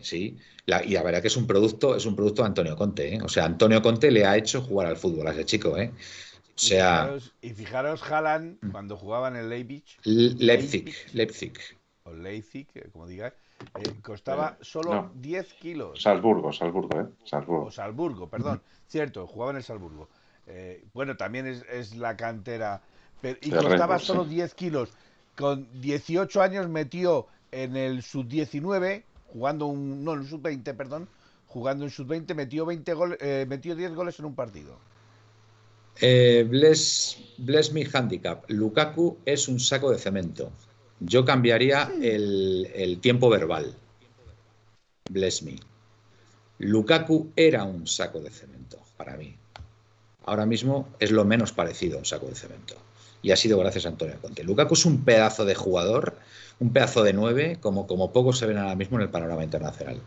sí. y la verdad que es un producto, es un producto de Antonio Conte, ¿eh? O sea, Antonio Conte le ha hecho jugar al fútbol a ese chico, ¿eh? O sea. Y fijaros, Haaland, mm. cuando jugaba en el Leipzig. Leipzig, Leipzig. O Leipzig, eh, como digáis. Eh, costaba solo 10 kilos. Salzburgo, Salzburgo, ¿eh? Salzburgo. O Salzburgo, perdón. Cierto, jugaba en el Salzburgo. Eh, bueno, también es, la cantera. y costaba solo 10 kilos. Con 18 años metió en el sub-19 jugando un. No, en el sub-20, perdón. Jugando en sub-20, metió, 20 goles, eh, metió 10 goles en un partido. Eh, bless, bless me handicap. Lukaku es un saco de cemento. Yo cambiaría el, el tiempo verbal. Bless me. Lukaku era un saco de cemento para mí. Ahora mismo es lo menos parecido a un saco de cemento. Y ha sido gracias a Antonio Conte. Lukaku es un pedazo de jugador un pedazo de nueve como, como pocos se ven ahora mismo en el panorama internacional.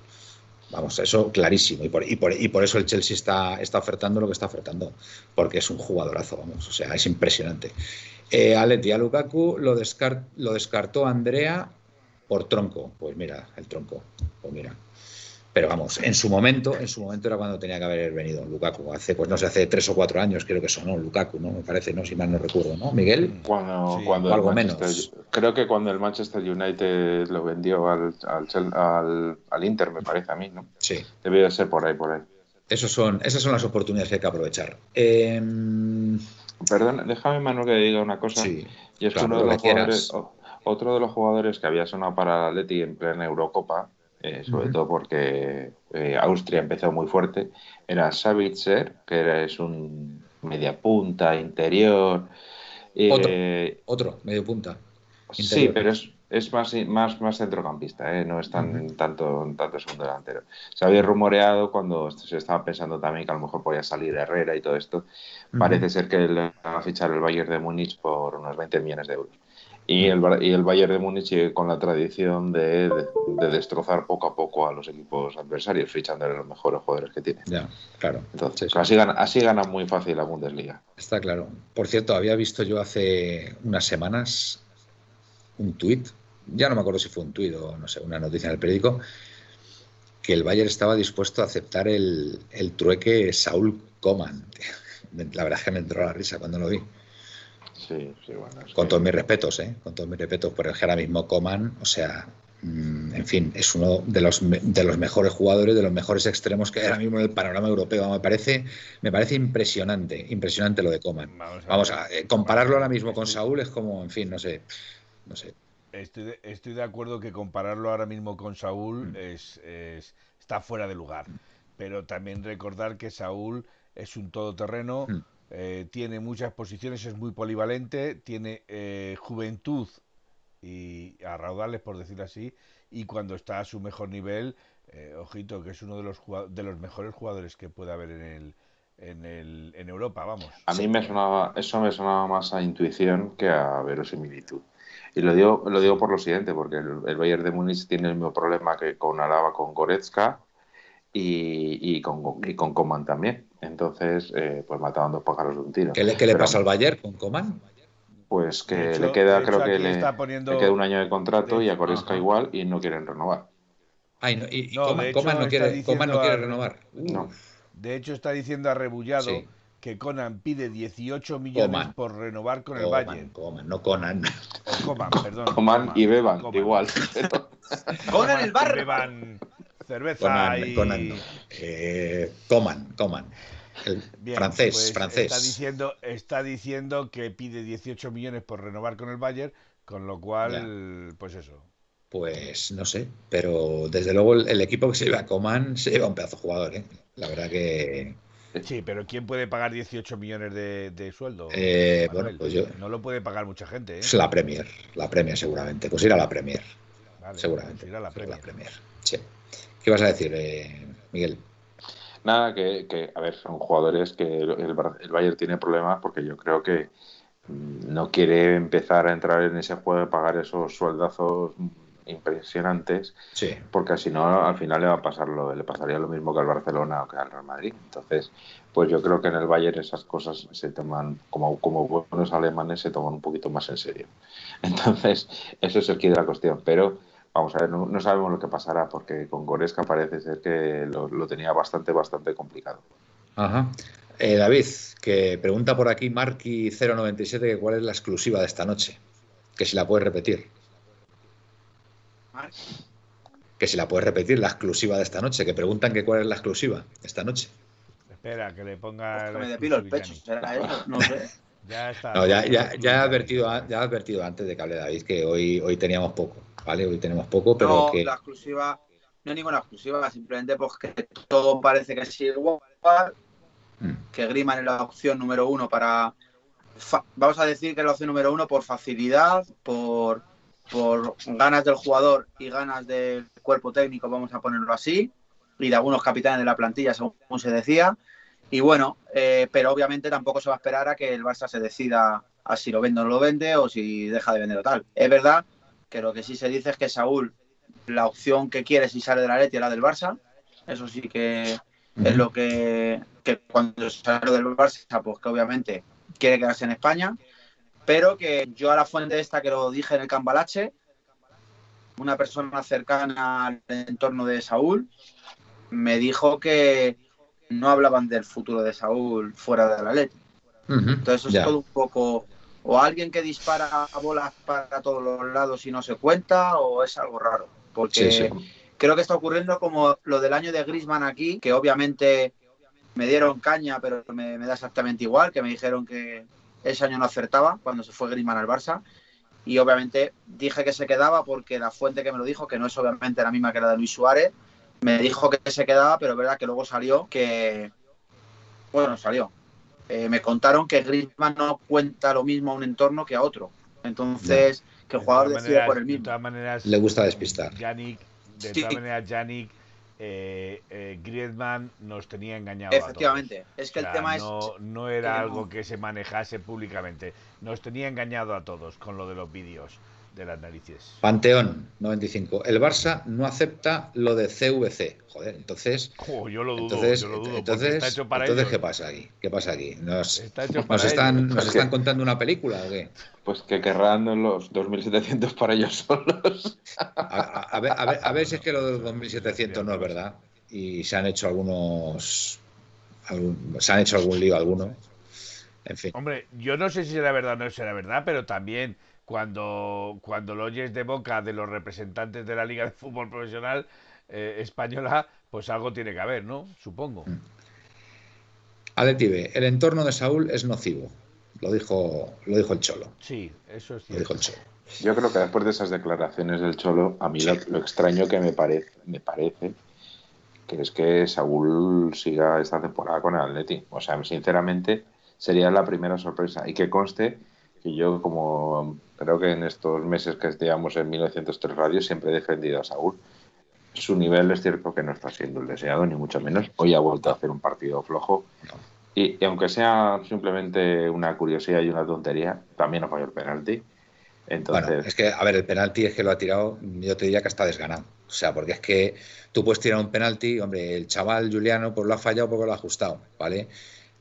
Vamos, eso clarísimo. Y por, y por, y por eso el Chelsea está, está ofertando lo que está ofertando, porque es un jugadorazo, vamos, o sea, es impresionante. Eh, Aleti, a Lukaku lo, lo descartó Andrea por tronco. Pues mira, el tronco. Pues mira, pero vamos, en su momento, en su momento era cuando tenía que haber venido Lukaku. Hace, pues no sé, hace tres o cuatro años creo que sonó Lukaku, ¿no? Me parece, ¿no? Si mal no recuerdo, ¿no? Miguel. Cuando, cuando algo menos. Creo que cuando el Manchester United lo vendió al, al, al, Inter, me parece a mí, ¿no? Sí. Debe ser por ahí, por ahí. Esos son, esas son las oportunidades que hay que aprovechar. Em, Perdón, déjame, Manuel, que diga una cosa. Sí, y es uno de los jugadores, otro de los jugadores que había sonado para el Atleti en plena Eurocopa eh, sobre todo porque eh, Austria empezó muy fuerte, era Savitzer, que era, es un media punta, interior. otro, eh, otro, medio punta. Sí, pero es, es más, más, más centrocampista, no es tan, tanto, tanto segundo delantero. Se había rumoreado cuando se estaba pensando también que a lo mejor podía salir Herrera y todo esto. Parece ser que le va a fichar el Bayern de Múnich por unos 20 millones de euros. Y el, y el Bayern de Múnich sigue con la tradición de, destrozar poco a poco a los equipos adversarios, fichando los mejores jugadores que tiene. Ya, claro. Entonces, así, gana, así gana muy fácil la Bundesliga. Está claro. Por cierto, había visto yo hace unas semanas un tuit, ya no me acuerdo si fue un tuit o no sé, una noticia en el periódico, que el Bayern estaba dispuesto a aceptar el, el trueque Saúl Coman. La verdad es que me entró la risa cuando lo vi. Con todos mis respetos, ¿eh? Con todos mis respetos por el que ahora mismo Coman, o sea, mm, en fin, es uno de los, de los mejores jugadores, de los mejores extremos que hay ahora mismo en el panorama europeo. Me parece, me parece impresionante, impresionante lo de Coman. Vamos a, eh, compararlo ahora mismo con Saúl es como, en fin, no sé, no sé. Estoy de, estoy de acuerdo que compararlo ahora mismo con Saúl mm. es, está fuera de lugar. Pero también recordar que Saúl es un todoterreno. Mm. Eh, tiene muchas posiciones, es muy polivalente, tiene eh, juventud y a raudales, por decirlo así, y cuando está a su mejor nivel, eh, ojito, que es uno de los, de los mejores jugadores que puede haber en el, en, el, en Europa, vamos. A mí me sonaba, eso me sonaba más a intuición que a verosimilitud. Y lo digo, lo digo por lo siguiente, porque el, Bayern de Múnich tiene el mismo problema que con Alaba, con Goretzka y, y, con, y con Coman también entonces, eh, pues mataban dos pájaros de un tiro. ¿Qué le, qué le pasa al Bayern con Coman? Pues que le queda, creo que le, queda un año de contrato y a Coresca igual y no quieren renovar. Ay, no, y, Coman, no quiere, no quiere renovar. No. De hecho, está diciendo arrebullado que Conan pide 18 millones por renovar con el Bayern. Coman, no Conan. O Coman, perdón. Coman, y Beban, igual. Conan el bar. Beban. Cerveza y... Eh, coman, coman. francés, pues francés. Está diciendo, está diciendo que pide 18 millones por renovar con el Bayern, con lo cual, pues eso. Pues no sé, pero desde luego el, equipo que se lleva a Coman se lleva un pedazo de jugador, ¿eh? La verdad que... Sí, pero ¿quién puede pagar 18 millones de, sueldo? Eh, bueno, pues yo... No lo puede pagar mucha gente, ¿eh? La Premier, la Premier seguramente. Pues ir a la Premier, seguramente. Ir a la Premier. Sí. ¿Qué vas a decir, eh, Miguel? Nada, que, a ver, son jugadores que el, el Bayern tiene problemas porque yo creo que mm, no quiere empezar a entrar en ese juego de pagar esos sueldazos impresionantes, porque si no, al final le va a pasar lo, le pasaría lo mismo que al Barcelona o que al Real Madrid. Entonces, pues yo creo que en el Bayern esas cosas se toman, como, como buenos alemanes, se toman un poquito más en serio. Entonces, eso es el quid de la cuestión. Pero vamos a ver, no, sabemos lo que pasará, porque con Goreska parece ser que lo, tenía bastante, bastante complicado. Ajá. Eh, David, que pregunta por aquí Marky097 cuál es la exclusiva de esta noche. Que si la puedes repetir. Que si la puedes repetir, la exclusiva de esta noche, que preguntan que cuál es la exclusiva esta noche. Espera, que le ponga. me depilo el pecho, ¿será eso? No sé. ya está. No, ya, ya, ya, he advertido, ya he advertido antes de que hable David que hoy, hoy teníamos poco, ¿vale? Hoy tenemos poco, pero no, que. La exclusiva, no hay ninguna exclusiva, simplemente pues que todo parece que es igual. Mm. Que Griman es la opción número uno para. Vamos a decir que es la opción número uno por facilidad, por por ganas del jugador y ganas del cuerpo técnico, vamos a ponerlo así, y de algunos capitanes de la plantilla, según se decía. Y bueno, eh, pero obviamente tampoco se va a esperar a que el Barça se decida a si lo vende o no lo vende o si deja de vender o tal. Es verdad que lo que sí se dice es que Saúl, la opción que quiere si sale de la Leti es la del Barça. Eso sí que es lo que, que cuando sale del Barça, pues que obviamente quiere quedarse en España pero que yo a la fuente esta que lo dije en el Cambalache, una persona cercana al entorno de Saúl, me dijo que no hablaban del futuro de Saúl fuera de la ley. Entonces es todo un poco o alguien que dispara bolas para todos los lados y no se cuenta o es algo raro. Porque creo que está ocurriendo como lo del año de Grisman aquí, que obviamente me dieron caña, pero me da exactamente igual, que me dijeron que, ese año no acertaba cuando se fue Griezmann al Barça. Y obviamente dije que se quedaba porque la fuente que me lo dijo, que no es obviamente la misma que la de Luis Suárez, me dijo que se quedaba, pero es verdad que luego salió que. Bueno, salió. Eh, me contaron que Griezmann no cuenta lo mismo a un entorno que a otro. Entonces, que el jugador decide por el mismo. De todas maneras, Le gusta despistar. Yannick, de todas maneras, Yannick eh, eh, Griezmann nos tenía engañado. Efectivamente, es que el tema no, es. No era algo que se manejase públicamente. Nos tenía engañado a todos con lo de los vídeos de las narices. Panteón 95. El Barça no acepta lo de CVC. Joder, entonces. yo lo dudo. Entonces, yo lo dudo, entonces, entonces ¿qué pasa aquí? ¿Qué pasa aquí? ¿Nos, nos están, ¿nos están contando una película o qué? Pues que querrán los 2.700 para ellos solos. A, ver, a, ver, a ver si es que lo de los 2.700 no es verdad. Y se han hecho algunos. se han hecho algún lío alguno. En fin. Hombre, yo no sé si será verdad o no será verdad, pero también cuando, cuando lo oyes de boca de los representantes de la Liga de Fútbol Profesional eh, Española, pues algo tiene que haber, ¿no? Supongo. Aletive, el entorno de Saúl es nocivo. Lo dijo, lo dijo el Cholo. Sí, eso es cierto. Lo dijo el Cholo. Yo creo que después de esas declaraciones del Cholo, a mí lo, extraño que me parece, me parece que es que Saúl siga esta temporada con el Atleti. O sea, sinceramente, sería la primera sorpresa. Y que conste que yo, como creo que en estos meses que llevamos en 1903 Radio, siempre he defendido a Saúl. Su nivel es cierto que no está siendo el deseado, ni mucho menos. Hoy ha vuelto a hacer un partido flojo. Y, aunque sea simplemente una curiosidad y una tontería, también ha fallado el penalti. Entonces... es que, a ver, el penalti es que lo ha tirado, yo te diría que está desganado. O sea, porque es que tú puedes tirar un penalti, hombre, el chaval Juliano pues lo ha fallado porque lo ha ajustado, ¿vale?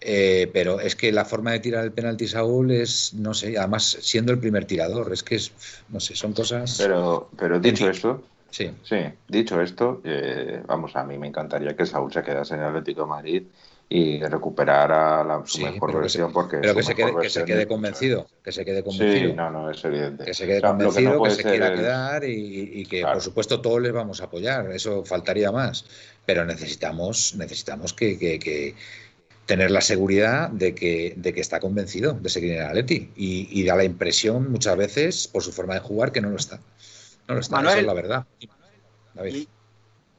Eh, pero es que la forma de tirar el penalti Saúl es, no sé, además siendo el primer tirador, es que es, no sé, son cosas. Pero, pero dicho esto, sí, sí, dicho esto, eh, vamos, a mí me encantaría que Saúl se quedase en el Atlético de Madrid y recuperar a la, su mejor versión. porque pero que se, quede, que se quede convencido. Que se quede convencido. Sí, no, no, es evidente. Que se quede convencido, que, se quiera quedar y, que, por supuesto, todos les vamos a apoyar. Eso faltaría más. Pero necesitamos, necesitamos que, tener la seguridad de que, de que está convencido de seguir en el Atleti. Y, da la impresión muchas veces, por su forma de jugar, que no lo está. No lo está, es la verdad.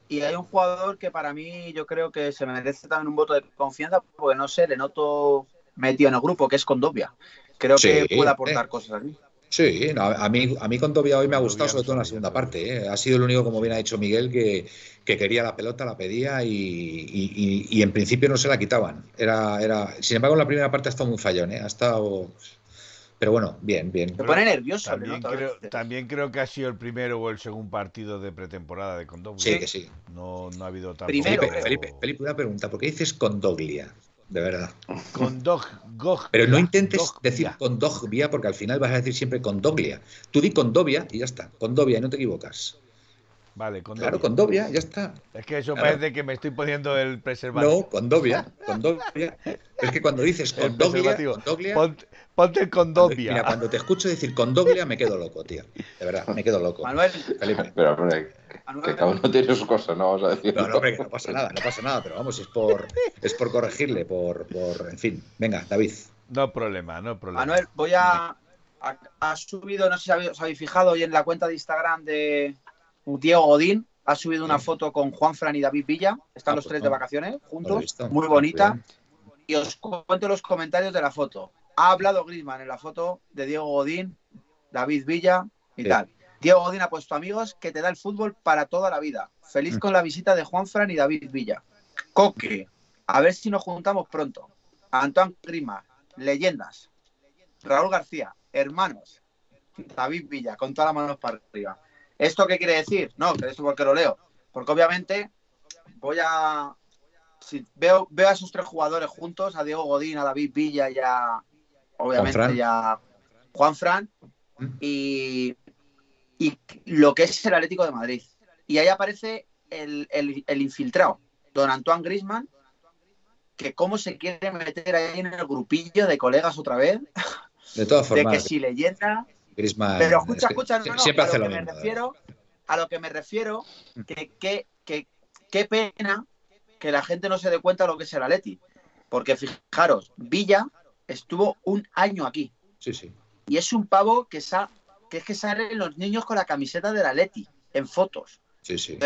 Y hay un jugador que para mí yo creo que se merece también un voto de confianza, porque no sé, le noto metido en el grupo, que es Condovia. Creo que puede aportar cosas a Sí, a, mí, a mí Condovia hoy me ha gustado, sobre todo en la segunda parte. ¿eh? Ha sido el único, como bien ha dicho Miguel, que, quería la pelota, la pedía y, en principio no se la quitaban. Era, era, sin embargo, en la primera parte ha estado muy fallón, ¿eh? ha estado pero bueno, bien, bien. Me pone nervioso. También, creo, también creo que ha sido el primero o el segundo partido de pretemporada de Condoglia. Sí, que sí. No, no ha habido tanto. Primero, Felipe, Felipe, una pregunta. ¿Por qué dices Condoglia? De verdad. Condog, Pero no intentes decir Condoglia porque al final vas a decir siempre Condoglia. Tú di Condovia y ya está. Condovia y no te equivocas. Vale, con Claro, con Dovia, ya está. Es que eso parece que me estoy poniendo el preservativo. No, con Dovia, con Dovia. Es que cuando dices con Doglia, ponte, con Dovia. Mira, cuando te escucho decir con Doglia me quedo loco, tío. De verdad, me quedo loco. Manuel. Felipe. Pero, hombre, que cada uno tiene sus cosas, no vamos a decir. No, no, hombre, que no pasa nada, no pasa nada, pero vamos, es por, es por corregirle, por, por, en fin. Venga, David. No problema, no problema. Manuel, voy a... Ha, subido, no sé si os habéis fijado hoy en la cuenta de Instagram de, Diego Godín ha subido una foto con Juan Fran y David Villa. Están ah, los pues tres de vacaciones juntos, muy bonita. Y os cuento los comentarios de la foto. Ha hablado Grisman en la foto de Diego Godín, David Villa y tal. Diego Godín ha puesto amigos que te da el fútbol para toda la vida. Feliz mm. con la visita de Juan Fran y David Villa. Coque, a ver si nos juntamos pronto. Antoine Grima, leyendas. Raúl García, hermanos. David Villa, con todas las manos para arriba. ¿Esto qué quiere decir? No, que esto porque lo leo. Porque obviamente voy a. Si veo, veo a esos tres jugadores juntos, a Diego Godín, a David Villa y a. Obviamente, ya Juan Fran. Y, y lo que es el Atlético de Madrid. Y ahí aparece el, infiltrado, don Antoine Grisman, que cómo se quiere meter ahí en el grupillo de colegas otra vez. De todas formas. De que si leyenda pero escucha, escucha, no, siempre hace a lo, que me refiero, a lo que me refiero, que qué pena que la gente no se dé cuenta de lo que es el Atleti. Porque fijaros, Villa estuvo un año aquí. Sí, sí. Y es un pavo que, sa que es que salen los niños con la camiseta del Atleti en fotos. Sí, sí.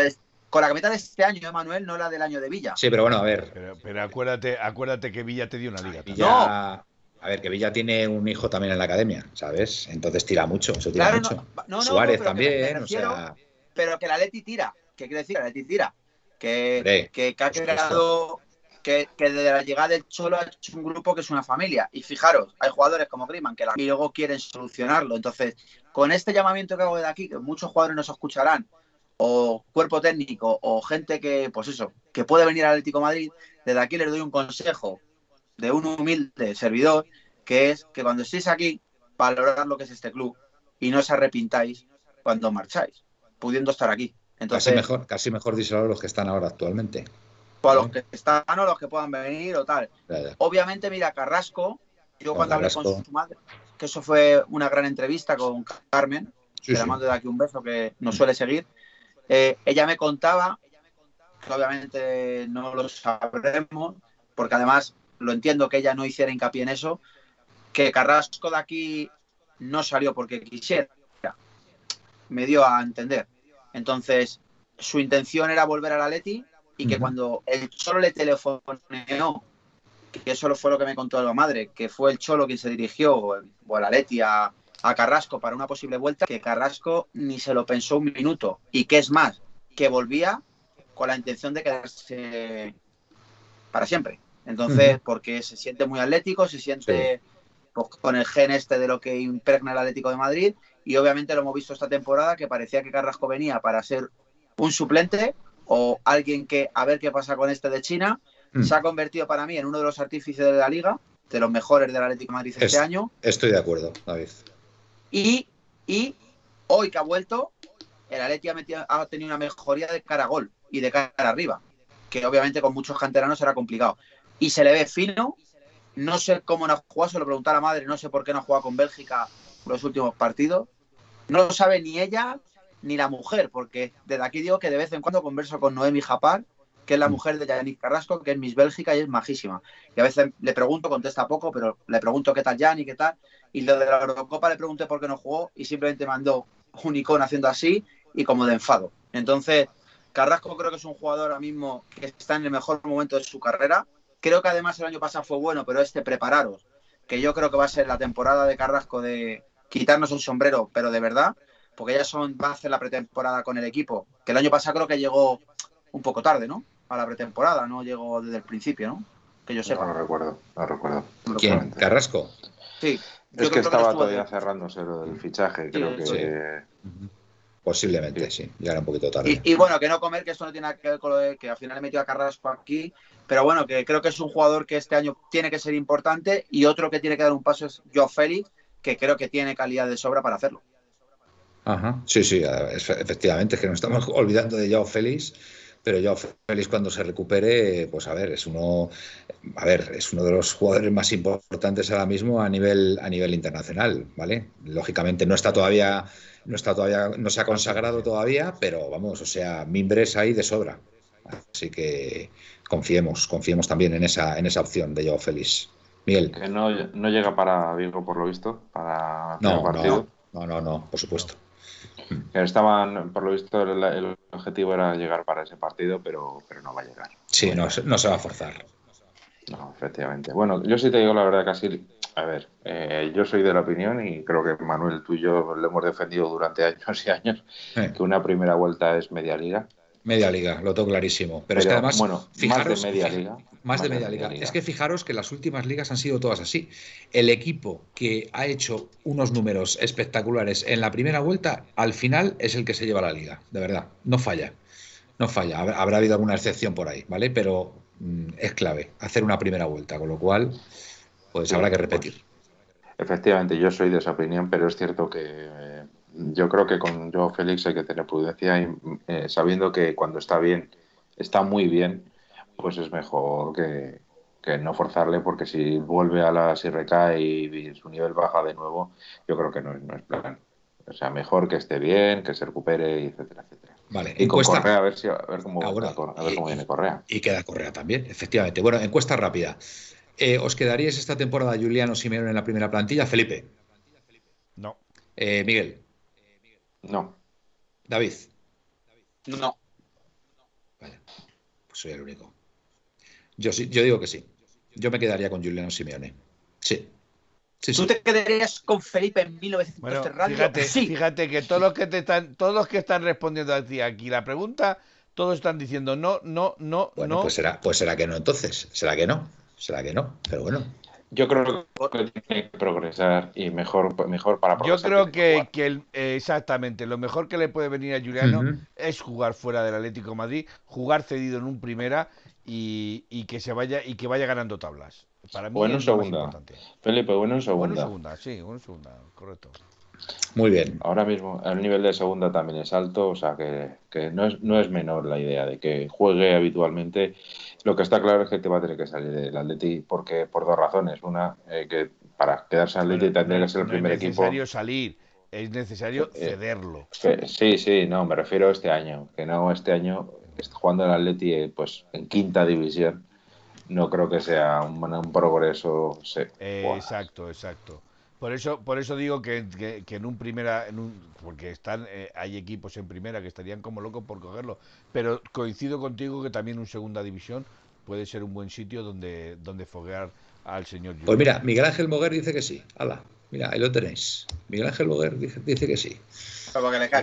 con la camiseta de este año, Manuel, no la del año de Villa. Sí, pero bueno, a ver. Pero, acuérdate, acuérdate que Villa te dio una liga. No, a ver, que Villa tiene un hijo también en la academia, ¿sabes? Entonces tira mucho, eso tira mucho. Suárez también, o sea... Pero que la Leti tira, ¿qué quiere decir? La Leti tira. Que, que, ha creado, que, que, desde la llegada del Cholo ha hecho un grupo que es una familia. Y fijaros, hay jugadores como Griman que la, y luego quieren solucionarlo. Entonces, con este llamamiento que hago de aquí, que muchos jugadores nos escucharán, o cuerpo técnico, o gente que, pues eso, que puede venir al Atlético Madrid, desde aquí les doy un consejo de un humilde servidor, que es que cuando estéis aquí, valorar lo que es este club y no os arrepintáis cuando marcháis, pudiendo estar aquí. Entonces, casi mejor, casi mejor díselo a los que están ahora actualmente. O a los que están o los que puedan venir o tal. Obviamente, mira, Carrasco, yo cuando hablé con su madre, que eso fue una gran entrevista con Carmen, que le mando de aquí un beso que nos suele seguir, eh, ella me contaba, que obviamente no lo sabremos, porque además lo entiendo que ella no hiciera hincapié en eso, que Carrasco de aquí no salió porque quisiera. Me dio a entender. Entonces, su intención era volver a la Leti y que cuando el Cholo le telefoneó, que eso fue lo que me contó la madre, que fue el Cholo quien se dirigió, o, a la Leti, a, a Carrasco para una posible vuelta, que Carrasco ni se lo pensó un minuto. Y que es más, que volvía con la intención de quedarse para siempre. Entonces, porque se siente muy atlético, se siente pues, con el gen este de lo que impregna el Atlético de Madrid. Y obviamente lo hemos visto esta temporada que parecía que Carrasco venía para ser un suplente o alguien que a ver qué pasa con este de China. Mm. Se ha convertido para mí en uno de los artífices de la liga, de los mejores del Atlético de Madrid este año. Estoy de acuerdo, David. Y, y hoy que ha vuelto, el Atlético ha, ha tenido una mejoría de cara a gol y de cara arriba, que obviamente con muchos canteranos será complicado y se le ve fino. No sé cómo no ha jugado, se lo pregunté a la madre, no sé por qué no ha jugado con Bélgica los últimos partidos. No lo sabe ni ella ni la mujer, porque desde aquí digo que de vez en cuando converso con Noemi Japar, que es la mm. mujer de Yannick Carrasco, que es Miss Bélgica y es majísima. Y a veces le pregunto, contesta poco, pero le pregunto qué tal Yannick, qué tal. Y lo de la Eurocopa le pregunté por qué no jugó y simplemente mandó un icono haciendo así y como de enfado. Entonces, Carrasco creo que es un jugador ahora mismo que está en el mejor momento de su carrera. Creo que además el año pasado fue bueno, pero este prepararos, que yo creo que va a ser la temporada de Carrasco de quitarnos un sombrero, pero de verdad, porque ya son, va a hacer la pretemporada con el equipo, que el año pasado creo que llegó un poco tarde, ¿no? A la pretemporada, no llegó desde el principio, ¿no? Que yo sepa. No, recuerdo, no recuerdo. ¿Quién? ¿Carrasco? Sí. Es que estaba todavía cerrándose lo del fichaje, creo que... Posiblemente, sí. Ya era un poquito tarde. Y, bueno, que no comer, que esto no tiene nada que ver con lo de que al final he metido a Carrasco aquí. Pero bueno, que creo que es un jugador que este año tiene que ser importante. Y otro que tiene que dar un paso es Joe Félix, que creo que tiene calidad de sobra para hacerlo. Ajá, sí, sí, efectivamente, es que nos estamos olvidando de Joao Félix, pero Joao Félix cuando se recupere, pues a ver, es uno, a ver, es uno de los jugadores más importantes ahora mismo a nivel, a nivel internacional, ¿vale? Lógicamente no está todavía, no está todavía, no se ha consagrado todavía, pero vamos, o sea, mimbres ahí de sobra. Así que confiemos, confiemos también en esa, en esa opción de Joao Félix. Miguel. Que no, no llega para Vigo, por lo visto, para no, partido. No, no, no, por supuesto. Estaban, por lo visto, el, objetivo era llegar para ese partido, pero, pero no va a llegar. Sí, no, no se va a forzar. No, efectivamente. Bueno, yo sí te digo la verdad, casi. A ver, eh, yo soy de la opinión y creo que Manuel, tú y yo lo hemos defendido durante años y años, que una primera vuelta es media liga. Media liga, lo tengo clarísimo. Pero, es que además, bueno, fijaros, más de media liga. Más, de, media, liga. Es que fijaros que las últimas ligas han sido todas así. El equipo que ha hecho unos números espectaculares en la primera vuelta, al final es el que se lleva la liga, de verdad. No falla. No falla. Habrá, habido alguna excepción por ahí, ¿vale? Pero mm, es clave hacer una primera vuelta, con lo cual, pues habrá que repetir. efectivamente, yo soy de esa opinión, pero es cierto que eh, yo creo que con Joe Félix hay que tener prudencia y eh, sabiendo que cuando está bien, está muy bien, pues es mejor que, no forzarle porque si vuelve a la si recae y, su nivel baja de nuevo, yo creo que no, no es plan. O sea, mejor que esté bien, que se recupere, etcétera, etcétera. Vale, y con Correa a ver, si, a ver cómo, a ver cómo viene Correa. Y queda Correa también, efectivamente. Bueno, encuesta rápida. Eh, ¿Os quedaríais esta temporada Juliano Simeone en la primera plantilla? Felipe. No. Eh, Miguel. No. David. No. Vaya, pues soy el único. Yo sí, yo digo que sí. Yo me quedaría con Juliano Simeone. Sí. ¿Tú te quedarías con Felipe en 1900 bueno, Fíjate, sí. fíjate que todos los que te están, todos los que están respondiendo a ti aquí la pregunta, todos están diciendo no, no, no, bueno, Pues será, pues será que no entonces. Será que no. Será que no. Pero bueno. Yo creo que tiene que progresar y mejor, mejor para progresar. Yo creo que, que, eh, exactamente lo mejor que le puede venir a Juliano es jugar fuera del Atlético Madrid, jugar cedido en un primera y, y, que se vaya y que vaya ganando tablas. Para mí bueno en segunda. Felipe, bueno en segunda. Bueno en segunda, sí, bueno en segunda, correcto. Muy bien. Ahora mismo el nivel de segunda también es alto, o sea que, que no, es, no es menor la idea de que juegue habitualmente lo que está claro es que te va a tener que salir del Atleti porque por dos razones. Una, eh, que para quedarse en Atleti tendría que ser el primer equipo. Es necesario salir, es necesario eh, cederlo. sí, sí, no, me refiero a este año. Que no este año, jugando en Atleti eh, pues, en quinta división, no creo que sea un, progreso. exacto, exacto. Por eso, por eso digo que, en un primera, en un, porque están, eh, hay equipos en primera que estarían como locos por cogerlo, pero coincido contigo que también un segunda división puede ser un buen sitio donde, donde foguear al señor. Pues mira, Miguel Ángel Moguer dice que sí. Hala, mira, ahí lo tenéis. Miguel Ángel Moguer dice, que sí.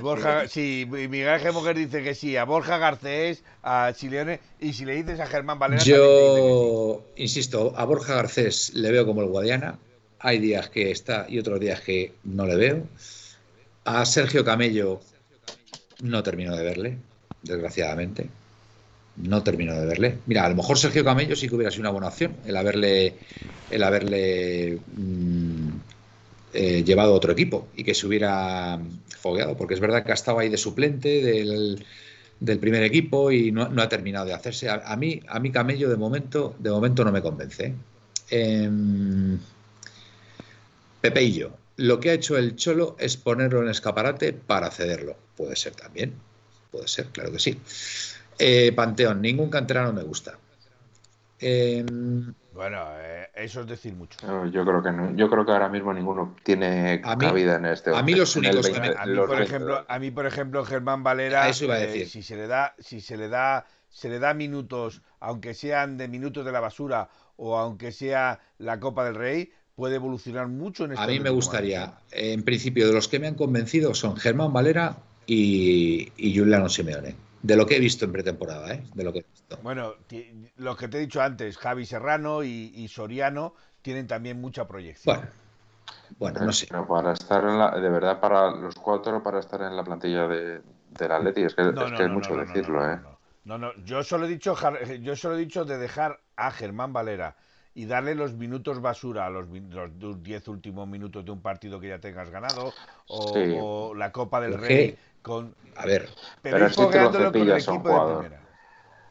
Borja, sí, Miguel Ángel Moguer dice que sí, a Borja Garcés, a Chileone, y si le dices a Germán Valera. Yo, insisto, a Borja Garcés le veo como el Guadiana, hay días que está y otros días que no le veo. A Sergio Camello no termino de verle, desgraciadamente. No termino de verle. Mira, a lo mejor Sergio Camello sí que hubiera sido una buena opción el haberle, el haberle mm, eh, llevado a otro equipo y que se hubiera fogueado, porque es verdad que ha estado ahí de suplente del, del primer equipo y no, ha terminado de hacerse. A, mí, a mí Camello de momento, de momento no me convence. Eh, Pepeillo, lo que ha hecho el Cholo es ponerlo en escaparate para cederlo. Puede ser también, puede ser, claro que sí. Eh, Panteón, ningún canterano me gusta. Em, bueno, eh, eso es decir mucho. yo creo que no. Yo creo que ahora mismo ninguno tiene cabida en este. A mí los únicos a, mí, por ejemplo, a mí por ejemplo Germán Valera. Eso iba a eh, decir. si se le da, si se le da, se le da minutos, aunque sean de minutos de la basura o aunque sea la Copa del Rey, puede evolucionar mucho en este A mí me gustaría, en principio, de los que me han convencido son Germán Valera y, y Juliano Simeone. De lo que he visto en pretemporada, ¿eh? De lo que he visto. Bueno, lo que te he dicho antes, Javi Serrano y, Soriano tienen también mucha proyección. Bueno, bueno no sé. Pero para estar en la, de verdad, para los cuatro, para estar en la plantilla de, del Atleti, es que, es, que es mucho decirlo, ¿eh? No, no, yo solo he dicho, yo solo he dicho de dejar a Germán Valera y darle los minutos basura a los, los 10 últimos minutos de un partido que ya tengas ganado o, la Copa del Rey con a ver pero, es que lo cepillas un jugador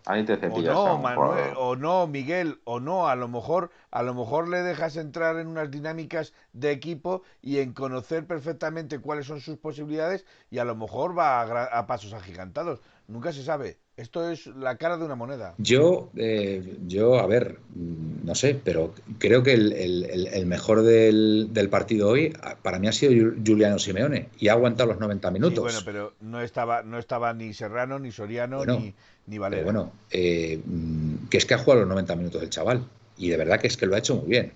Ahí te cepillas o no, Manuel, o no, Miguel, o no, a lo mejor, a lo mejor le dejas entrar en unas dinámicas de equipo y en conocer perfectamente cuáles son sus posibilidades y a lo mejor va a pasos agigantados. Nunca se sabe. Esto es la cara de una moneda. Yo, eh, yo a ver, mm, no sé, pero creo que el, mejor del, partido hoy para mí ha sido Juliano Simeone y ha aguantado los 90 minutos. bueno, pero no estaba, no estaba ni Serrano, ni Soriano, ni, ni Valera. bueno, eh, mm, que es que ha jugado los 90 minutos el chaval y de verdad que es que lo ha hecho muy bien.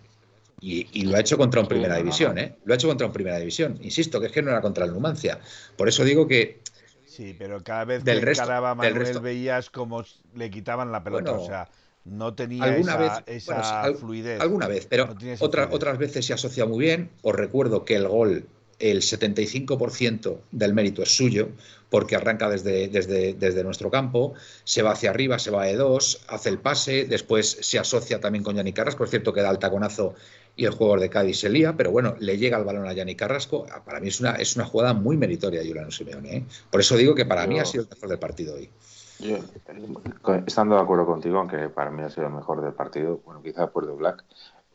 Y, lo ha hecho contra un primera división, ¿eh? Lo ha hecho contra un primera división. Insisto, que es que no era contra el Numancia. Por eso digo que Sí, pero cada vez que resto, Manuel veías como le quitaban la pelota, o sea, no tenía esa, fluidez. Alguna vez, pero otras veces se asocia muy bien. Os recuerdo que el gol, el 75% del mérito es suyo, porque arranca desde, desde, desde, nuestro campo, se va hacia arriba, se va de dos, hace el pase, después se asocia también con Yanni Carras, por cierto que da el taconazo y el jugador de Cádiz se lía, pero bueno, le llega el balón a Yanni Carrasco. Ah, para mí es una, es una jugada muy meritoria de Juliano Simeone. ¿eh? Por eso digo que para mí ha sido el mejor del partido hoy. Yo, estando de acuerdo contigo, aunque para mí ha sido el mejor del partido, bueno, quizá por de Black,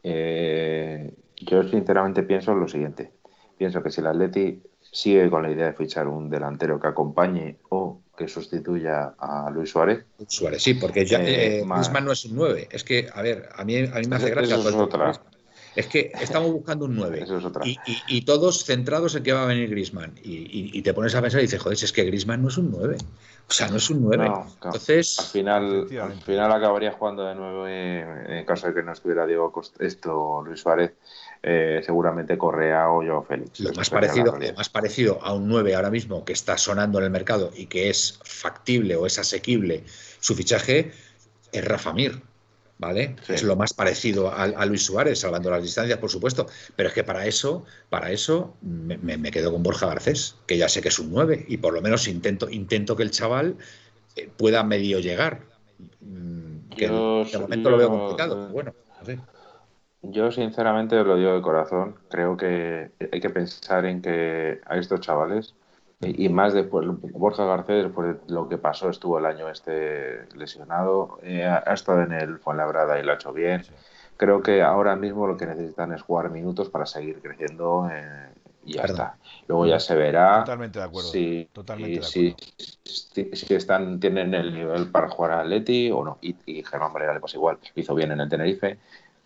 eh, yo sinceramente pienso lo siguiente. Pienso que si el Atleti sigue con la idea de fichar un delantero que acompañe o que sustituya a Luis Suárez. Suárez, sí, porque ya, eh, no es un 9. Es que, a ver, a mí, a mí me hace gracia. Eso es otra. Es que estamos buscando un 9 y, todos centrados en que va a venir Grisman. Y, te pones a pensar y dices, joder, es que Grisman no es un 9. O sea, no es un 9. Entonces. Al final, al final acabaría jugando de 9 en caso de que no estuviera Diego esto, Luis Suárez. Eh, seguramente Correa o yo Félix. Lo más, parecido, lo más parecido a un 9 ahora mismo que está sonando en el mercado y que es factible o es asequible su fichaje es Rafa Mir. ¿Vale? Es lo más parecido a, Luis Suárez, salvando las distancias, por supuesto. Pero es que para eso, para eso me, quedo con Borja Garcés, que ya sé que es un 9, y por lo menos intento, intento que el chaval eh, pueda medio llegar. Mm, que de momento lo veo complicado, bueno, Yo sinceramente lo digo de corazón, creo que hay que pensar en que a estos chavales y, más después, Borja Garcés, después de lo que pasó, estuvo el año este lesionado, eh, ha, estado en el Fuenlabrada y lo ha hecho bien. Creo que ahora mismo lo que necesitan es jugar minutos para seguir creciendo eh, y ya está. Luego ya se verá Totalmente de acuerdo. Si, Totalmente si, si, están, tienen el nivel para jugar a Leti o no. Y, y Germán Valera le pasa igual, hizo bien en el Tenerife.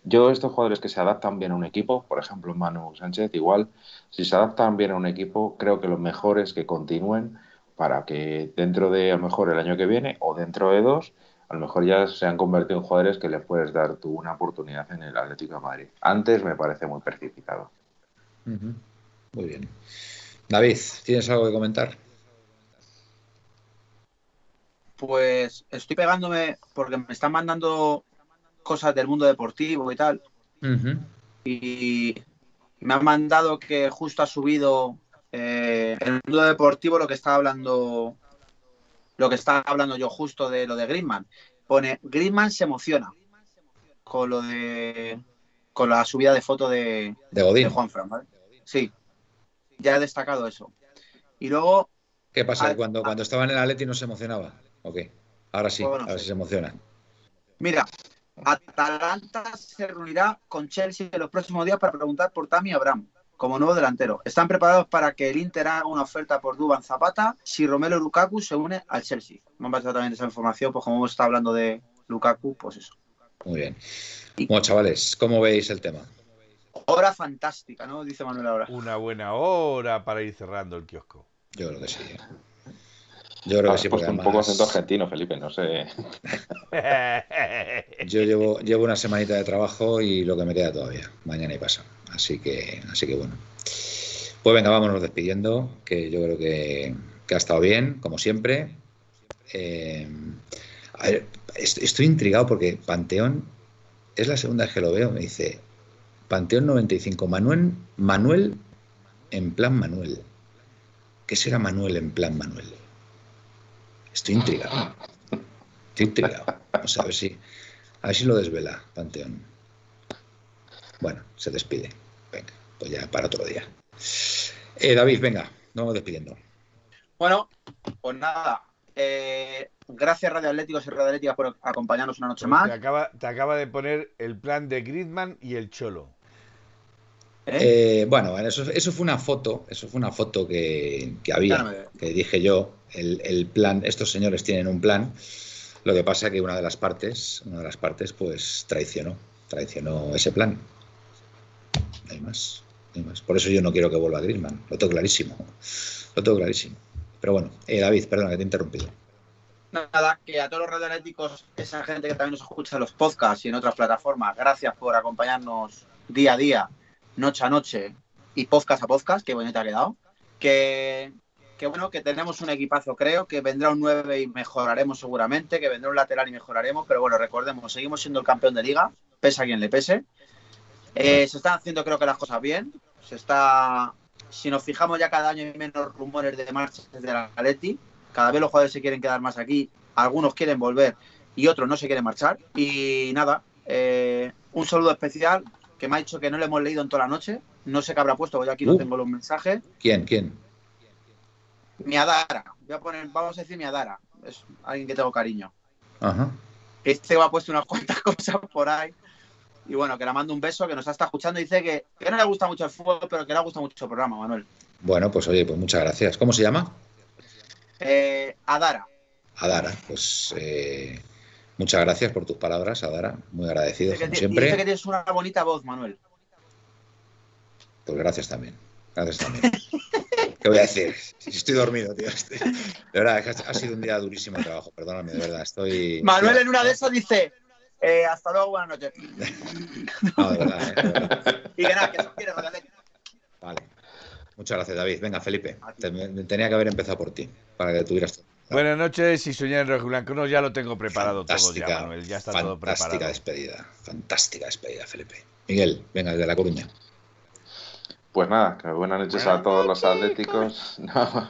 Yo, estos jugadores que se adaptan bien a un equipo, por ejemplo, Manu Sánchez, igual, si se adaptan bien a un equipo, creo que lo mejor es que continúen para que dentro de a lo mejor el año que viene o dentro de dos, a lo mejor ya se han convertido en jugadores que le puedes dar tú una oportunidad en el Atlético de Madrid. Antes me parece muy precipitado. Muy bien. David, ¿tienes algo que comentar? Pues estoy pegándome porque me están mandando cosas del mundo deportivo y tal. Y me han mandado que justo ha subido eh, el mundo deportivo lo que estaba hablando lo que estaba hablando yo justo de lo de Griezmann. Pone Griezmann se emociona con lo de con la subida de foto de, de, Juan Fran, ¿vale? Sí. Ya he destacado eso. Y luego ¿Qué pasa? cuando, cuando estaba en el Atleti no se emocionaba. ok. Ahora sí, a ver si se emociona. Mira, Atalanta se reunirá con Chelsea en los próximos días para preguntar por Tami Abraham como nuevo delantero. Están preparados para que el Inter haga una oferta por Duban Zapata si Romelo Lukaku se une al Chelsea. Vamos a pasar también esa información, pues como hemos estado hablando de Lukaku, pues eso. Muy bien. Bueno, chavales, ¿cómo veis el tema? Hora fantástica, ¿no? Dice Manuel ahora. Una buena hora para ir cerrando el kiosco. Yo creo que sí. Yo creo que sí, porque un poco acento argentino, Felipe, no sé. Yo llevo, llevo una semanita de trabajo y lo que me queda todavía, mañana y pasa. Así que, así que bueno. Pues venga, vámonos despidiendo, que yo creo que, ha estado bien, como siempre. Eh, estoy intrigado porque Panteón es la segunda vez que lo veo. Me dice Panteón 95, Manuel, Manuel en plan Manuel. ¿Qué será Manuel en plan Manuel? Estoy intrigado. Estoy intrigado. Vamos a ver si, a ver si lo desvela Panteón. Bueno, se despide. Venga, pues ya para otro día. Eh, David, venga, nos vamos despidiendo. Bueno, pues nada. Eh, gracias Radio Atléticos y Radio Atlética por acompañarnos una noche pues más. Te acaba, te acaba de poner el plan de Griezmann y el Cholo. ¿Eh? bueno, eso, eso, fue una foto, eso fue una foto que, había, que dije yo, el, plan, estos señores tienen un plan, lo que pasa que una de las partes, una de las partes, pues traicionó, traicionó ese plan. No hay más. Por eso yo no quiero que vuelva Griezmann, lo tengo clarísimo, lo tengo clarísimo. Pero bueno, eh, David, perdona que te he interrumpido. Nada, que a todos los radioatléticos, esa gente que también nos escucha en los podcasts y en otras plataformas, gracias por acompañarnos día a día noche a noche y podcast a podcast, qué bonita ha quedado. Que, que bueno, que tenemos un equipazo, creo, que vendrá un 9 y mejoraremos seguramente, que vendrá un lateral y mejoraremos, pero bueno, recordemos, seguimos siendo el campeón de liga, pese a quien le pese. Eh, se están haciendo, creo que las cosas bien. Se está. Si nos fijamos ya cada año hay menos rumores de marcha desde la Atleti. Cada vez los jugadores se quieren quedar más aquí. Algunos quieren volver y otros no se quieren marchar. Y nada, eh, un saludo especial que me ha dicho que no le hemos leído en toda la noche. No sé qué habrá puesto, porque aquí no uh. tengo los mensajes. ¿Quién? ¿Quién? Mi Adara. Voy a poner, vamos a decir mi Adara. Es alguien que tengo cariño. Ajá. Este ha puesto unas cuantas cosas por ahí. Y bueno, que le mando un beso, que nos está escuchando. Dice que, no le gusta mucho el fútbol, pero que le gusta mucho el programa, Manuel. Bueno, pues oye, pues muchas gracias. ¿Cómo se llama? Eh, Adara. Adara, pues eh, Muchas gracias por tus palabras, Adara. Muy agradecido, como siempre. Dice que tienes una bonita voz, Manuel. Pues gracias también. Gracias también. ¿Qué voy a decir? Estoy dormido, tío. De verdad, ha sido un día durísimo de trabajo. Perdóname, de verdad. Estoy. Manuel en una de esas dice. Eh, hasta luego, buenas noches. No, de verdad, eh, de verdad. Y que nada, que eso quiere Vale. Muchas gracias, David. Venga, Felipe. Tenía que haber empezado por ti, para que tuvieras todo. Buenas noches y soñar en rojo blanco. No, ya lo tengo preparado todo ya, Manuel. Ya está todo preparado. Fantástica despedida. Fantástica despedida, Felipe. Miguel, venga, desde La Coruña. Pues nada, que buenas noches a todos los atléticos. No,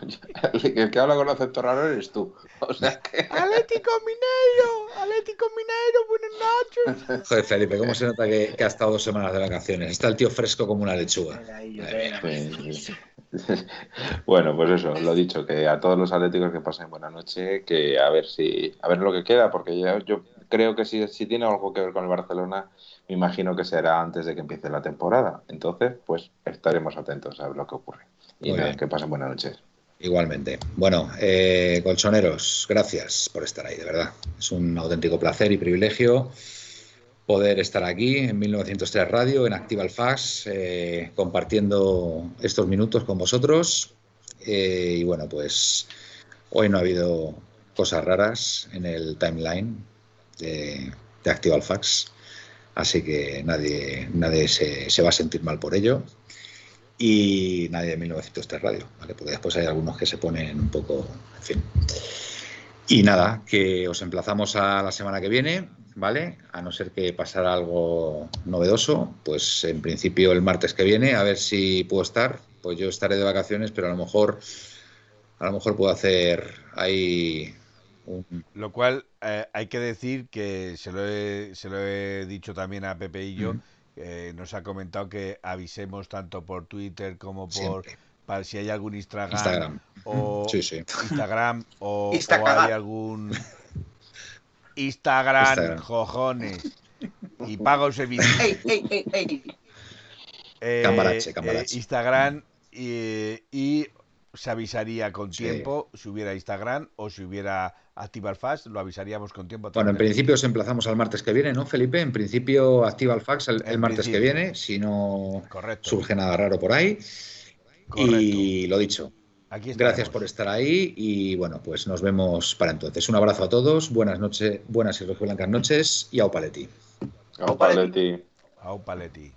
el que habla con acento raro eres tú. O sea que... Atlético Mineiro, Atlético Mineiro, buenas noches. Joder, Felipe, ¿cómo se nota que, que ha estado dos semanas de vacaciones? Está el tío fresco como una lechuga. bueno, pues eso, lo dicho, que a todos los atléticos que pasen buena noche, que a ver si, a ver lo que queda, porque yo, yo creo que si, si tiene algo que ver con el Barcelona, me imagino que será antes de que empiece la temporada. Entonces, pues estaremos atentos a ver lo que ocurre. Y nada, que pasen buenas noches. Igualmente. Bueno, eh, colchoneros, gracias por estar ahí, de verdad. Es un auténtico placer y privilegio poder estar aquí en 1903 Radio, en Activa Fax, eh, compartiendo estos minutos con vosotros. Eh, y bueno, pues hoy no ha habido cosas raras en el timeline de, de Activa Fax, así que nadie, nadie se, va a sentir mal por ello. Y nadie de 1903 Radio, ¿vale? porque después hay algunos que se ponen un poco, en fin. Y nada, que os emplazamos a la semana que viene ¿vale? A no ser que pasara algo novedoso, pues en principio el martes que viene, a ver si puedo estar. Pues yo estaré de vacaciones, pero a lo mejor, a lo mejor puedo hacer ahí. Lo cual eh, hay que decir que se lo, he, se lo he dicho también a Pepe y yo, nos ha comentado que avisemos tanto por Twitter como por... Para si hay algún Instagram, o Instagram o, hay algún Instagram, cojones. Y pago ese vídeo. Eh, camarache, eh, Instagram y, se avisaría con tiempo si hubiera Instagram o si hubiera Activa Fax, lo avisaríamos con tiempo. Bueno, en principio os emplazamos al martes que viene, ¿no, Felipe? En principio Activa el Fax el, martes que viene, si no surge nada raro por ahí. Y lo dicho, Gracias por estar ahí y bueno, pues nos vemos para entonces. Un abrazo a todos, buenas noches, buenas y blancas noches y au paleti. Au paleti. Au paleti.